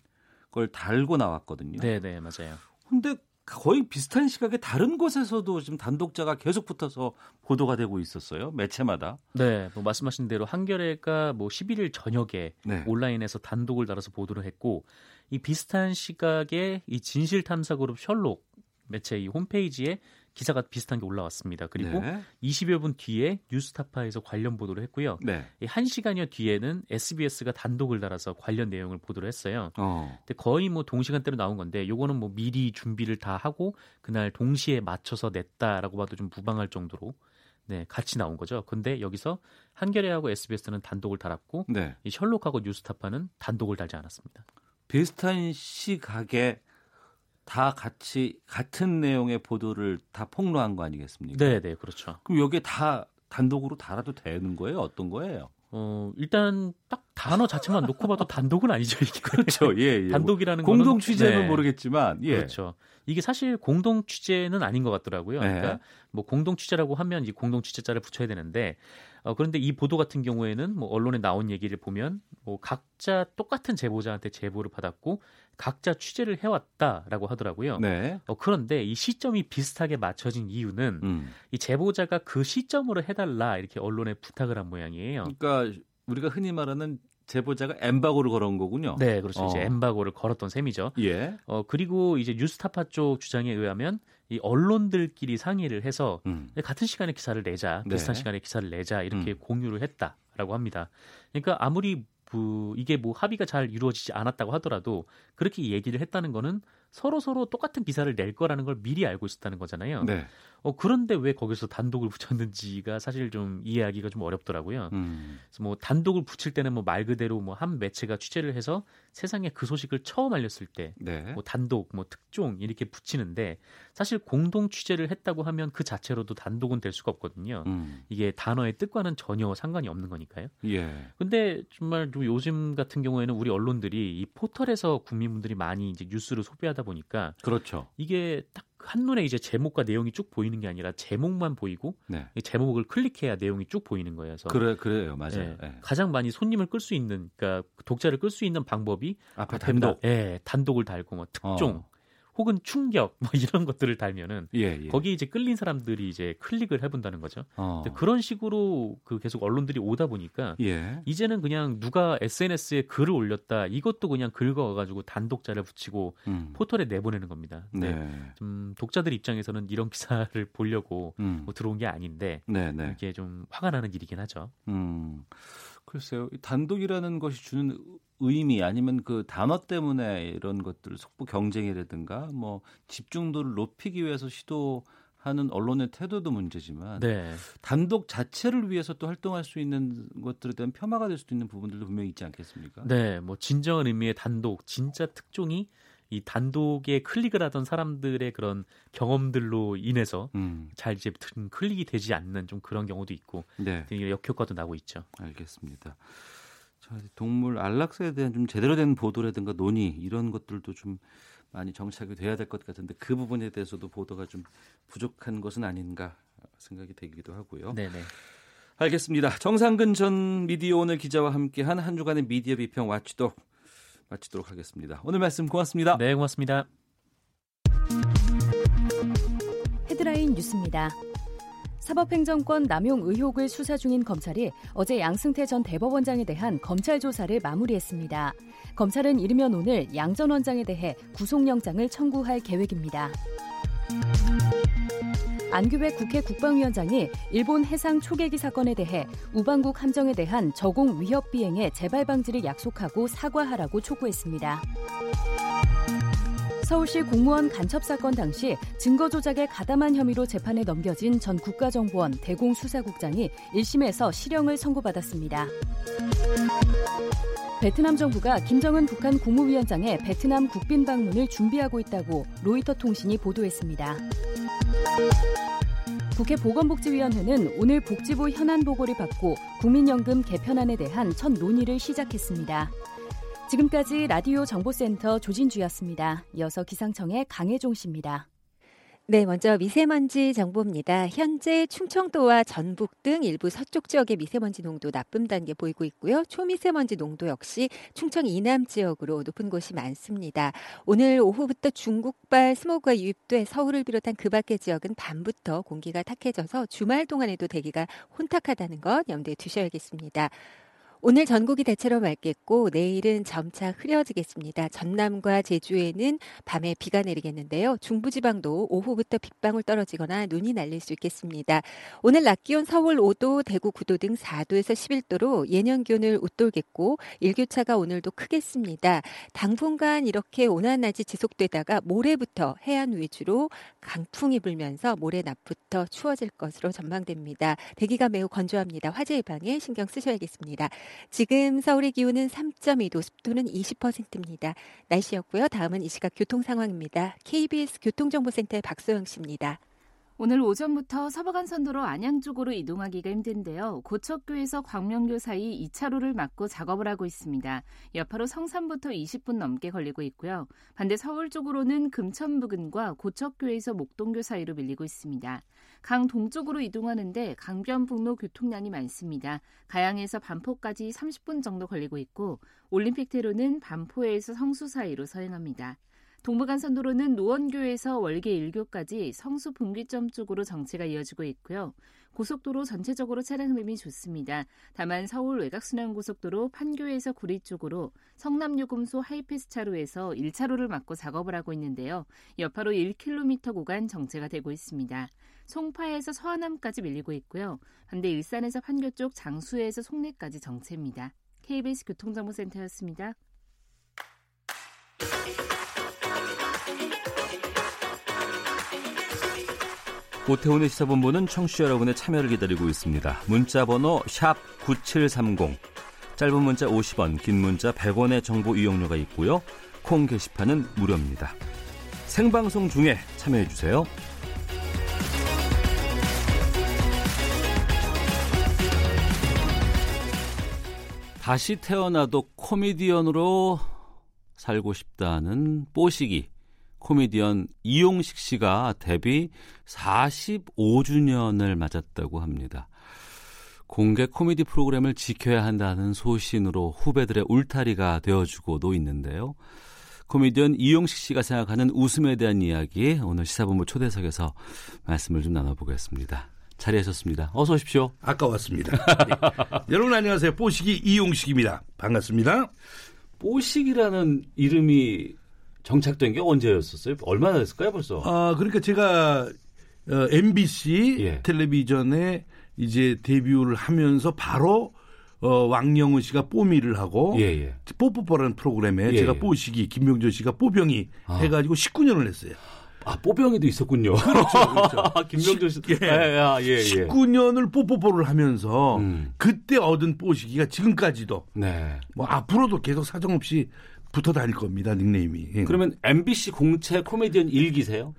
걸 달고 나왔거든요. 네, 네, 맞아요. 근데 거의 비슷한 시각에 다른 곳에서도 지금 단독자가 계속 붙어서 보도가 되고 있었어요. 매체마다. 네, 뭐 말씀하신 대로 한겨레가 뭐 11일 저녁에 네. 온라인에서 단독을 달아서 보도를 했고 이 비슷한 시각에 이 진실 탐사 그룹 셜록 매체 이 홈페이지에 기사가 비슷한 게 올라왔습니다. 그리고 네. 20여 분 뒤에 뉴스타파에서 관련 보도를 했고요. 네. 1시간여 뒤에는 SBS가 단독을 달아서 관련 내용을 보도를 했어요. 어. 근데 거의 뭐 동시간대로 나온 건데 요거는 뭐 미리 준비를 다 하고 그날 동시에 맞춰서 냈다라고 봐도 좀 무방할 정도로 네, 같이 나온 거죠. 근데 여기서 한겨레하고 SBS는 단독을 달았고 네. 이 셜록하고 뉴스타파는 단독을 달지 않았습니다. 비슷한 시각에 다 같이 같은 내용의 보도를 다 폭로한 거 아니겠습니까? 네, 네, 그렇죠. 그럼 여기에 다 단독으로 달아도 되는 거예요? 어떤 거예요? 어, 일단 딱 단어 자체만 놓고 봐도 단독은 아니죠, 이게. 그렇죠. 예, 예. 단독이라는 공동 거는, 취재는 네. 모르겠지만 예. 그렇죠. 이게 사실 공동 취재는 아닌 것 같더라고요. 네. 그러니까 뭐 공동 취재라고 하면 이 공동 취재자를 붙여야 되는데 어, 그런데 이 보도 같은 경우에는 뭐 언론에 나온 얘기를 보면 뭐 각자 똑같은 제보자한테 제보를 받았고 각자 취재를 해왔다라고 하더라고요. 네. 어, 그런데 이 시점이 비슷하게 맞춰진 이유는 음. 이 제보자가 그 시점으로 해달라 이렇게 언론에 부탁을 한 모양이에요. 그러니까 우리가 흔히 말하는 제보자가 엠바고를 걸은 거군요. 네, 그렇죠. 어. 이제 엠바고를 걸었던 셈이죠. 예. 어 그리고 이제 뉴스타파 쪽 주장에 의하면 이 언론들끼리 상의를 해서 음. 같은 시간에 기사를 내자, 비슷한 네. 시간에 기사를 내자 이렇게 음. 공유를 했다라고 합니다. 그러니까 아무리 그 이게 뭐 합의가 잘 이루어지지 않았다고 하더라도 그렇게 얘기를 했다는 거는 서로 서로 똑같은 기사를 낼 거라는 걸 미리 알고 있었다는 거잖아요. 네. 어 그런데 왜 거기서 단독을 붙였는지가 사실 좀 이해하기가 좀 어렵더라고요. 음. 그래서 뭐 단독을 붙일 때는 뭐 말 그대로 뭐 한 매체가 취재를 해서 세상에 그 소식을 처음 알렸을 때뭐 네. 뭐 단독 뭐 특종 이렇게 붙이는데 사실 공동 취재를 했다고 하면 그 자체로도 단독은 될 수가 없거든요. 음. 이게 단어의 뜻과는 전혀 상관이 없는 거니까요. 예. 근데 정말 요즘 같은 경우에는 우리 언론들이 이 포털에서 국민분들이 많이 이제 뉴스를 소비하다 보니까 그렇죠. 이게 딱 한눈에 이제 제목과 내용이 쭉 보이는 게 아니라 제목만 보이고 네. 제목을 클릭해야 내용이 쭉 보이는 거예요. 서 그래 그래요, 맞아요. 네. 네. 가장 많이 손님을 끌 수 있는, 그러니까 독자를 끌 수 있는 방법이 앞에 단독, 예, 단독을 달고 뭐 특종, 어. 혹은 충격 뭐 이런 것들을 달면은 예, 예. 거기 이제 끌린 사람들이 이제 클릭을 해본다는 거죠. 어. 그런 식으로 그 계속 언론들이 오다 보니까 예. 이제는 그냥 누가 SNS에 글을 올렸다 이것도 그냥 긁어가지고 단독자를 붙이고 음. 포털에 내보내는 겁니다. 네. 좀 독자들 입장에서는 이런 기사를 보려고 음. 뭐 들어온 게 아닌데 네, 네. 이게 좀 화가 나는 일이긴 하죠. 음. 글쎄요. 단독이라는 것이 주는 의미 아니면 그 단어 때문에 이런 것들 속보 경쟁이라든가 뭐 집중도를 높이기 위해서 시도하는 언론의 태도도 문제지만 네. 단독 자체를 위해서 또 활동할 수 있는 것들에 대한 폄하가 될 수도 있는 부분들도 분명히 있지 않겠습니까? 네, 뭐 진정한 의미의 단독, 진짜 특종이 이 단독에 클릭을 하던 사람들의 그런 경험들로 인해서 음. 잘 이제 클릭이 되지 않는 좀 그런 경우도 있고 네. 역효과도 나고 있죠. 알겠습니다. 자, 동물 안락사에 대한 좀 제대로 된 보도라든가 논의 이런 것들도 좀 많이 정착이 돼야 될 것 같은데 그 부분에 대해서도 보도가 좀 부족한 것은 아닌가 생각이 되기도 하고요. 네네. 알겠습니다. 정상근 전 미디어 오늘 기자와 함께한 한 주간의 미디어 비평 와치독 마치도록 하겠습니다. 오늘 말씀 고맙습니다. 네, 고맙습니다. 헤드라인 뉴스입니다. 사법행정권 남용 의혹을 수사 중인 검찰이 어제 양승태 전 대법원장에 대한 검찰 조사를 마무리했습니다. 검찰은 이르면 오늘 양 전 원장에 대해 구속영장을 청구할 계획입니다. 안규배 국회 국방위원장이 일본 해상 초계기 사건에 대해 우방국 함정에 대한 저공 위협 비행의 재발 방지를 약속하고 사과하라고 촉구했습니다. 서울시 공무원 간첩 사건 당시 증거 조작에 가담한 혐의로 재판에 넘겨진 전 국가정보원 대공수사국장이 1심에서 실형을 선고받았습니다. 베트남 정부가 김정은 북한 국무위원장의 베트남 국빈 방문을 준비하고 있다고 로이터 통신이 보도했습니다. 국회 보건복지위원회는 오늘 복지부 현안 보고를 받고 국민연금 개편안에 대한 첫 논의를 시작했습니다. 지금까지 라디오 정보센터 조진주였습니다. 이어서 기상청의 강혜종 씨입니다. 네, 먼저 미세먼지 정보입니다. 현재 충청도와 전북 등 일부 서쪽 지역의 미세먼지 농도 나쁨 단계 보이고 있고요. 초미세먼지 농도 역시 충청 이남 지역으로 높은 곳이 많습니다. 오늘 오후부터 중국발 스모그가 유입돼 서울을 비롯한 그 밖의 지역은 밤부터 공기가 탁해져서 주말 동안에도 대기가 혼탁하다는 것 염두에 두셔야겠습니다. 오늘 전국이 대체로 맑겠고 내일은 점차 흐려지겠습니다. 전남과 제주에는 밤에 비가 내리겠는데요. 중부지방도 오후부터 빗방울 떨어지거나 눈이 날릴 수 있겠습니다. 오늘 낮 기온 서울 5도, 대구 9도 등 4도에서 11도로 예년 기온을 웃돌겠고 일교차가 오늘도 크겠습니다. 당분간 이렇게 온화한 낮이 지속되다가 모레부터 해안 위주로 강풍이 불면서 모레 낮부터 추워질 것으로 전망됩니다. 대기가 매우 건조합니다. 화재 예방에 신경 쓰셔야겠습니다. 지금 서울의 기온은 3.2도, 습도는 20%입니다. 날씨였고요. 다음은 이 시각 교통 상황입니다. KBS 교통정보센터의 박소영 씨입니다. 오늘 오전부터 서부간선도로 안양 쪽으로 이동하기가 힘든데요. 고척교에서 광명교 사이 2차로를 막고 작업을 하고 있습니다. 여파로 성산부터 20분 넘게 걸리고 있고요. 반대 서울 쪽으로는 금천 부근과 고척교에서 목동교 사이로 밀리고 있습니다. 강 동쪽으로 이동하는데 강변북로 교통량이 많습니다. 가양에서 반포까지 30분 정도 걸리고 있고 올림픽대로는 반포에서 성수 사이로 서행합니다. 동부간선도로는 노원교에서 월계 1교까지 성수 분기점 쪽으로 정체가 이어지고 있고요. 고속도로 전체적으로 차량 흐름이 좋습니다. 다만 서울 외곽순환고속도로 판교에서 구리 쪽으로 성남요금소 하이패스 차로에서 1차로를 막고 작업을 하고 있는데요. 여파로 1km 구간 정체가 되고 있습니다. 송파에서 서하남까지 밀리고 있고요. 반대 일산에서 판교 쪽 장수에서 송내까지 정체입니다. KBS 교통정보센터였습니다. 오태훈의 시사본부는 청취자 여러분의 참여를 기다리고 있습니다. 문자 번호 9730, 짧은 문자 50원, 긴 문자 100원의 정보 이용료가 있고요. 콩 게시판은 무료입니다. 생방송 중에 참여해 주세요. 다시 태어나도 코미디언으로 살고 싶다는 뽀시기 코미디언 이용식 씨가 데뷔 45주년을 맞았다고 합니다. 공개 코미디 프로그램을 지켜야 한다는 소신으로 후배들의 울타리가 되어주고도 있는데요. 코미디언 이용식 씨가 생각하는 웃음에 대한 이야기 오늘 시사본부 초대석에서 말씀을 좀 나눠보겠습니다. 자리하셨습니다. 어서 오십시오. 아까 왔습니다. 네. 여러분 안녕하세요. 뽀식이 이용식입니다. 반갑습니다. 뽀식이라는 이름이 정착된 게 언제였었어요? 얼마나 됐을까요, 벌써? 아, 그러니까 제가 어, MBC 예. 텔레비전에 이제 데뷔를 하면서 바로 어, 왕영우 씨가 뽀미를 하고 예, 예. 뽀뽀뽀라는 프로그램에 예, 제가 예. 뽀식이 김명조 씨가 뽀병이 아. 해가지고 19년을 했어요. 아, 뽀병이도 있었군요. 그렇죠, 그렇죠. 김명조 씨. 예. 예, 예, 19년을 뽀뽀뽀를 하면서 음. 그때 얻은 뽀시기가 지금까지도 네. 뭐 앞으로도 계속 사정없이 붙어 다닐 겁니다, 닉네임이. 예. 그러면 MBC 공채 코미디언 일기세요?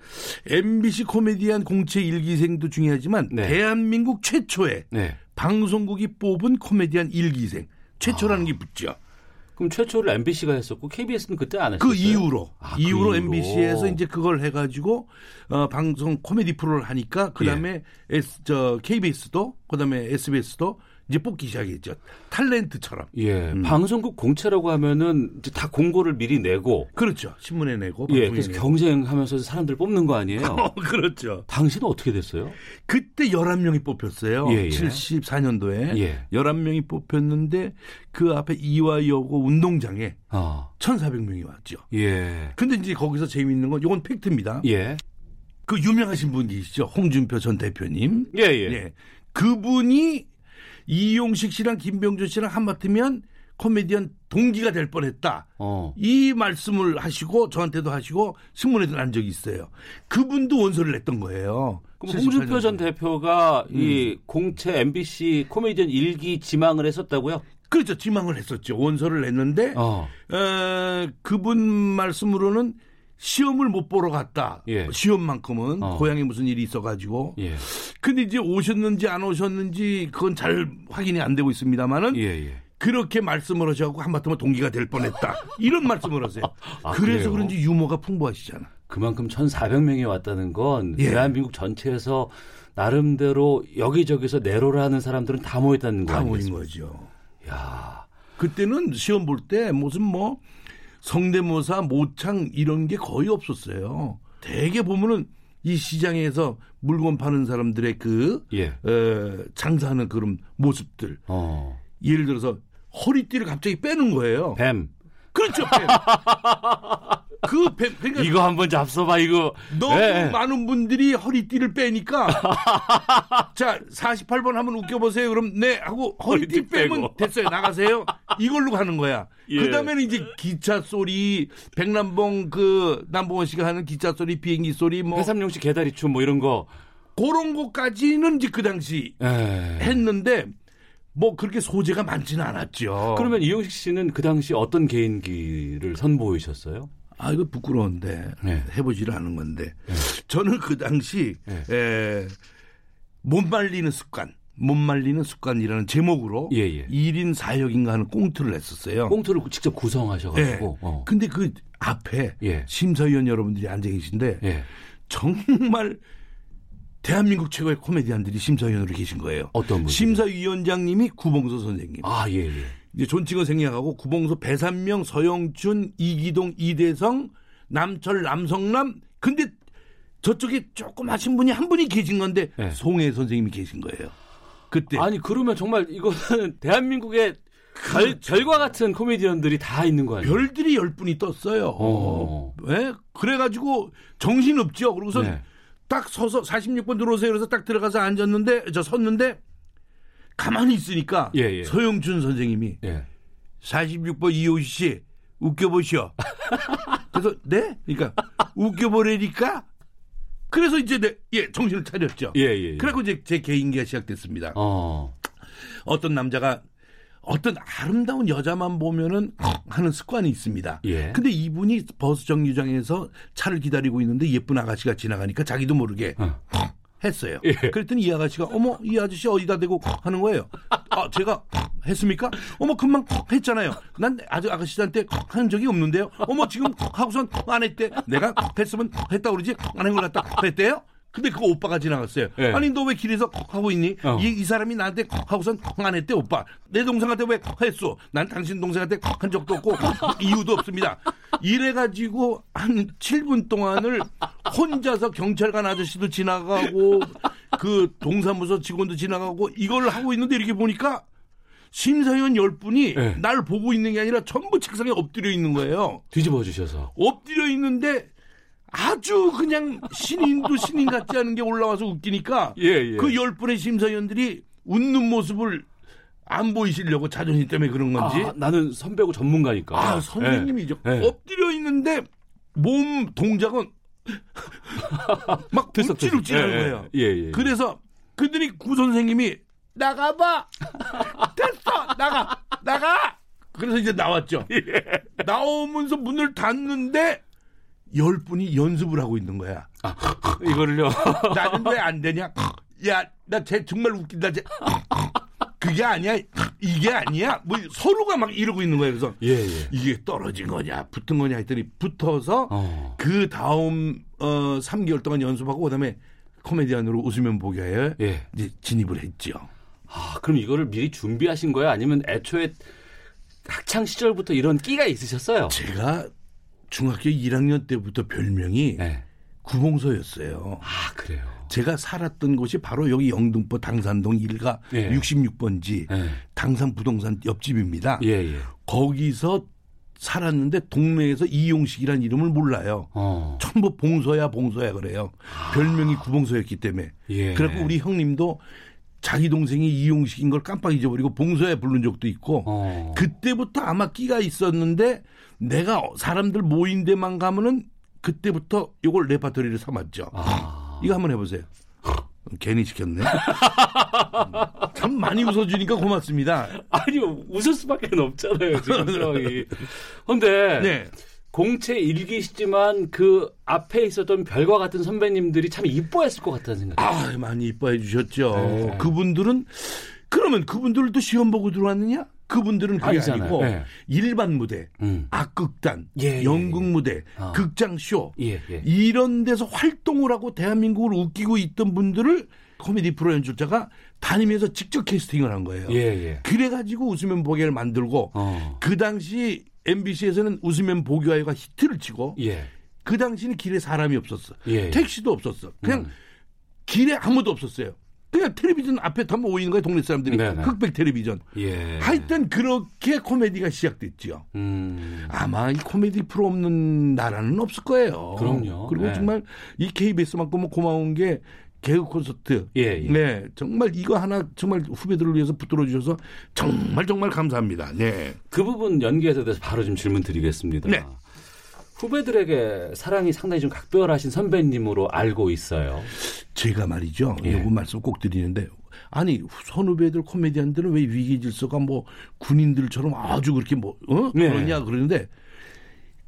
MBC 코미디언 공채 일기생도 중요하지만 네. 대한민국 최초의 네. 방송국이 뽑은 코미디언 일기생 최초라는 아. 게 붙죠. 그럼 최초를 MBC가 했었고 KBS는 그때 안 했었어요. 그 이후로 아, 이후로 그 MBC에서 이제 그걸 해가지고 어, 방송 코미디 프로를 하니까 그 다음에 예. 저 KBS도 그 다음에 SBS도 이제 뽑기 시작했죠. 탤런트처럼. 예. 음. 방송국 공채라고 하면은 이제 다 공고를 미리 내고. 그렇죠. 신문에 내고. 예. 그래서 내고. 경쟁하면서 사람들 뽑는 거 아니에요? 어, 그렇죠. 당신은 어떻게 됐어요? 그때 11명이 뽑혔어요. 예, 예. 74년도에. 예. 11명이 뽑혔는데 그 앞에 이화여고 운동장에 어. 1,400명이 왔죠. 예. 근데 이제 거기서 재미있는 건 이건 팩트입니다. 예. 그 유명하신 분 계시죠. 홍준표 전 대표님. 예, 예. 예. 그분이 이용식 씨랑 김병준 씨랑 한마디면 코미디언 동기가 될 뻔했다. 어. 이 말씀을 하시고 저한테도 하시고 신문에도 난 적이 있어요. 그분도 원서를 냈던 거예요. 그럼 홍준표 전 대표가 음. 이 공채 MBC 코미디언 일기 지망을 했었다고요? 그렇죠. 지망을 했었죠. 원서를 냈는데 어. 에, 그분 말씀으로는 시험을 못 보러 갔다. 예. 시험만큼은 어. 고향에 무슨 일이 있어가지고. 예. 근데 이제 오셨는지 안 오셨는지 그건 잘 확인이 안 되고 있습니다만은. 예, 예. 그렇게 말씀을 하셔갖고 한마디면 동기가 될 뻔했다. 이런 말씀을 하세요. 아, 그래서 그래요? 그런지 유머가 풍부하시잖아. 그만큼 1,400명이 왔다는 건 예. 대한민국 전체에서 나름대로 여기저기서 내로를 하는 사람들은 다 모였다는 거 아니에요? 다 모인 거죠. 야. 그때는 시험 볼 때 무슨 뭐 성대모사, 모창 이런 게 거의 없었어요. 대개 보면은 이 시장에서 물건 파는 사람들의 그 예. 에, 장사하는 그런 모습들. 어. 예를 들어서 허리띠를 갑자기 빼는 거예요. 뱀. 그렇죠. 뱀. 그 뱀, 그러니까 이거 한번 잡숴봐 이거. 너무 네. 많은 분들이 허리띠를 빼니까 자 48번 한번 웃겨보세요. 그럼 네 하고 허리띠, 허리띠 빼면 빼고. 됐어요. 나가세요. 이걸로 가는 거야. 예. 그 다음에는 이제 기차 소리, 백남봉 그 남봉원 씨가 하는 기차 소리, 비행기 소리, 뭐 해삼용 씨 개다리 춤 뭐 이런 거 그런 것까지는 이제 그 당시 에. 예. 했는데. 뭐 그렇게 소재가 많지는 않았죠. 그러면 이용식 씨는 그 당시 어떤 개인기를 선보이셨어요? 아 이거 부끄러운데 네. 해보지를 않은 건데 네. 저는 그 당시 네. 에, 못 말리는 습관 못 말리는 습관이라는 제목으로 예, 예. 1인 4역인가 하는 꽁트를 했었어요. 꽁트를 직접 구성하셔가지고. 네. 어. 근데 그 앞에 예. 심사위원 여러분들이 앉아 계신데 예. 정말 대한민국 최고의 코미디언들이 심사위원으로 계신 거예요. 어떤 분? 심사위원장님이 구봉서 선생님. 아, 예, 예. 이제 존칭어 생략하고 구봉서 배산명, 서영춘, 이기동, 이대성, 남철, 남성남. 근데 저쪽에 조금 하신 분이 한 분이 계신 건데 네. 송혜 선생님이 계신 거예요. 그때. 아니 그러면 정말 이거는 대한민국의 별, 별과 같은 코미디언들이 다 있는 거 아니에요? 별들이 열 분이 떴어요. 어. 네? 그래가지고 정신 없죠. 그러고서 네. 딱 서서 46번 들어오세요. 그래서 딱 들어가서 앉았는데 저 섰는데 가만히 있으니까 예, 예. 서영준 선생님이 예. 46번 이호시 씨 웃겨보시오. 그래서 네? 그러니까 웃겨보래니까 그래서 이제 네, 예 정신을 차렸죠. 예, 예, 예. 그래고 이제 제 개인기가 시작됐습니다. 어. 어떤 남자가 어떤 아름다운 여자만 보면은 하는 습관이 있습니다. 예. 근데 이분이 버스 정류장에서 차를 기다리고 있는데 예쁜 아가씨가 지나가니까 자기도 모르게 어. 했어요. 예. 그랬더니 이 아가씨가 어머 이 아저씨 어디다 대고 하는 거예요. 아 제가 했습니까? 어머 금방 했잖아요. 난 아직 아가씨한테 한 적이 없는데요. 어머 지금 하고선 안 했대. 내가 했으면 했다 그러지 안 한 걸 갖다 했대요. 근데 그 오빠가 지나갔어요. 네. 아니 너 왜 길에서 하고 있니? 어. 이, 이 사람이 나한테 하고선 안 했대 오빠. 내 동생한테 왜 했어? 난 당신 동생한테 한 적도 없고 이유도 없습니다. 이래가지고 한 7분 동안을 혼자서 경찰관 아저씨도 지나가고 그 동사무소 직원도 지나가고 이걸 하고 있는데 이렇게 보니까 심사위원 10분이 네. 날 보고 있는 게 아니라 전부 책상에 엎드려 있는 거예요. 뒤집어 주셔서. 엎드려 있는데 아주 그냥 신인도 신인 같지 않은 게 올라와서 웃기니까 예, 예. 그 열 분의 심사위원들이 웃는 모습을 안 보이시려고 자존심 때문에 그런 건지? 아, 나는 선배고 전문가니까. 아 선생님이죠. 예. 예. 엎드려 있는데 몸 동작은 막 욱질욱질 하는 예, 예. 거예요. 예, 예, 그래서 그들이 구 선생님이 나가봐. 됐어. 나가. 나가. 그래서 이제 나왔죠. 나오면서 문을 닫는데 열 분이 연습을 하고 있는 거야. 아, 이거를요? 나는 왜 안 되냐? 야, 나 쟤 정말 웃긴다. 쟤. 그게 아니야. 이게 아니야. 뭐 서로가 막 이러고 있는 거예요. 그래서 예, 예. 이게 떨어진 거냐, 붙은 거냐 했더니 붙어서 어. 그 다음 어 3개월 동안 연습하고 그다음에 코미디언으로 웃으면 보게 해 예. 이제 진입을 했죠. 아, 그럼 이거를 미리 준비하신 거예요? 아니면 애초에 학창 시절부터 이런 끼가 있으셨어요? 제가 중학교 1학년 때부터 별명이 네. 구봉서였어요. 아, 그래요? 제가 살았던 곳이 바로 여기 영등포 당산동 1가 예. 66번지 예. 당산 부동산 옆집입니다. 예, 예. 거기서 살았는데 동네에서 이용식이라는 이름을 몰라요. 어. 전부 봉서야 봉서야 그래요. 아. 별명이 구봉서였기 때문에. 예. 그래고 우리 형님도 자기 동생이 이용식인 걸 깜빡 잊어버리고 봉서야 부른 적도 있고 어. 그때부터 아마 끼가 있었는데 내가 사람들 모인 데만 가면은 그때부터 요걸 레파토리를 삼았죠. 아. 이거 한번 해보세요. 괜히 시켰네. 참 많이 웃어주니까 고맙습니다. 아니, 웃을 수밖에 없잖아요, 지금 상황이. 근데, 네. 공채 일기시지만 그 앞에 있었던 별과 같은 선배님들이 참 이뻐했을 것 같다는 생각이 아, 많이 이뻐해 주셨죠. 네. 그분들은, 그러면 그분들도 시험 보고 들어왔느냐? 그분들은 그게 아니잖아요. 아니고 네. 일반 무대, 음. 악극단, 예, 예 연극 예. 무대, 어. 극장 쇼 예, 예, 이런 데서 활동을 하고 대한민국을 웃기고 있던 분들을 코미디 프로 연출자가 다니면서 직접 캐스팅을 한 거예요. 예, 그래가지고 웃으면 보기를 만들고 어. 그 당시 MBC에서는 웃으면 보기와가 히트를 치고 그 당시는 길에 사람이 없었어. 택시도 없었어. 그냥 음. 길에 아무도 없었어요. 그냥 텔레비전 앞에 덤 모이는 거예요 동네 사람들이 네네. 흑백 텔레비전. 예. 하여튼 그렇게 코미디가 시작됐지요. 음. 아마 이 코미디 프로 없는 나라는 없을 거예요. 그럼요. 그리고 네. 정말 이 KBS만큼은 고마운 게 개그 콘서트. 예, 예. 네, 정말 이거 하나 정말 후배들을 위해서 붙들어 주셔서 정말 정말 감사합니다. 네. 그 부분 연기에서 대해서 바로 좀 질문 드리겠습니다. 네. 후배들에게 사랑이 상당히 좀 각별하신 선배님으로 알고 있어요. 제가 말이죠. 예. 요거 말씀 꼭 드리는데 아니 선후배들 코미디언들은 왜 위기 질서가 뭐 군인들처럼 아주 그렇게 뭐 어? 네. 그러냐 그러는데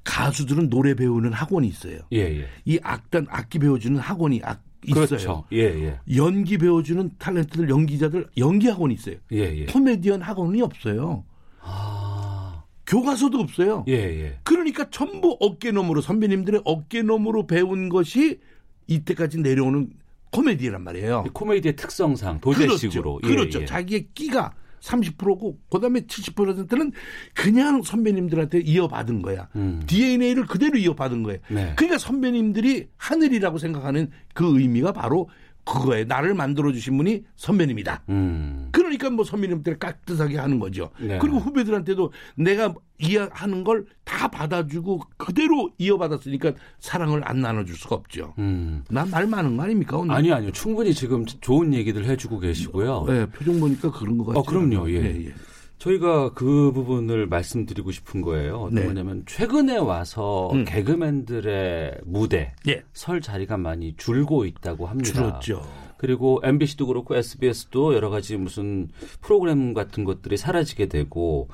가수들은 노래 배우는 학원이 있어요. 예, 예. 이 악단 악기 배워주는 학원이 악, 있어요. 그렇죠. 예, 예. 연기 배워주는 탤런트들 연기자들 연기 학원이 있어요. 예, 예. 코미디언 학원이 없어요. 아... 교과서도 없어요. 예, 예. 그러니까 전부 어깨너머로 선배님들의 어깨너머로 배운 것이 이때까지 내려오는 코미디란 말이에요. 코미디의 특성상 도제식으로. 그렇죠. 그렇죠. 예, 예. 자기의 끼가 30%고 그다음에 70%는 그냥 선배님들한테 이어받은 거야. 음. DNA를 그대로 이어받은 거예요. 네. 그러니까 선배님들이 하늘이라고 생각하는 그 의미가 바로 그거에 나를 만들어 주신 분이 선배님이다. 음. 그러니까 뭐 선배님들 깍듯하게 하는 거죠. 네. 그리고 후배들한테도 내가 이해하는 걸 다 받아주고 그대로 이어받았으니까 사랑을 안 나눠줄 수가 없죠. 음. 난말 많은 거 아닙니까? 오늘? 아니 아니요. 충분히 지금 좋은 얘기들 해주고 계시고요. 네, 표정 보니까 그런 것 같아요. 어, 그럼요. 예. 예, 예. 저희가 그 부분을 말씀드리고 싶은 거예요. 어떤 네. 거냐면 최근에 와서 음. 개그맨들의 무대 예. 설 자리가 많이 줄고 있다고 합니다. 줄었죠. 그리고 MBC도 그렇고 SBS도 여러 가지 무슨 프로그램 같은 것들이 사라지게 되고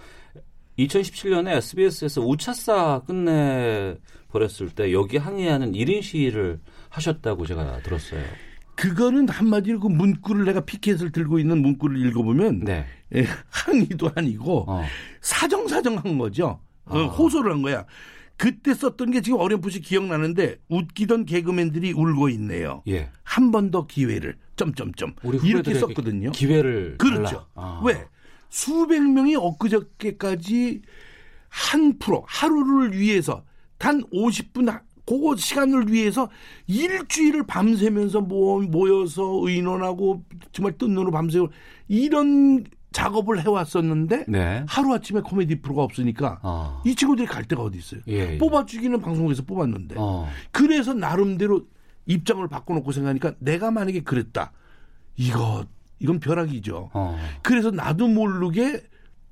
2017년에 SBS에서 우차사 끝내 버렸을 때 여기 항의하는 1인 시위를 하셨다고 제가 들었어요. 그거는 한마디로 그 문구를 내가 피켓을 들고 있는 문구를 읽어보면 네. 예, 항의도 아니고 어. 사정사정한 거죠. 어, 아. 호소를 한 거야. 그때 썼던 게 지금 어렴풋이 기억나는데 웃기던 개그맨들이 울고 있네요. 예. 한 번 더 기회를 점점점 이렇게 썼거든요. 기회를 그렇죠. 아. 왜 수백 명이 엊그저께까지 한 프로 하루를 위해서 단 50분 그거 시간을 위해서 일주일을 밤새면서 모여서 의논하고 정말 뜬 눈으로 밤새고 이런 작업을 해왔었는데 네. 하루아침에 코미디 프로가 없으니까 어. 이 친구들이 갈 데가 어디 있어요. 예, 예. 뽑아주기는 방송국에서 뽑았는데 어. 그래서 나름대로 입장을 바꿔놓고 생각하니까 내가 만약에 그랬다. 이거 이건 벼락이죠. 어. 그래서 나도 모르게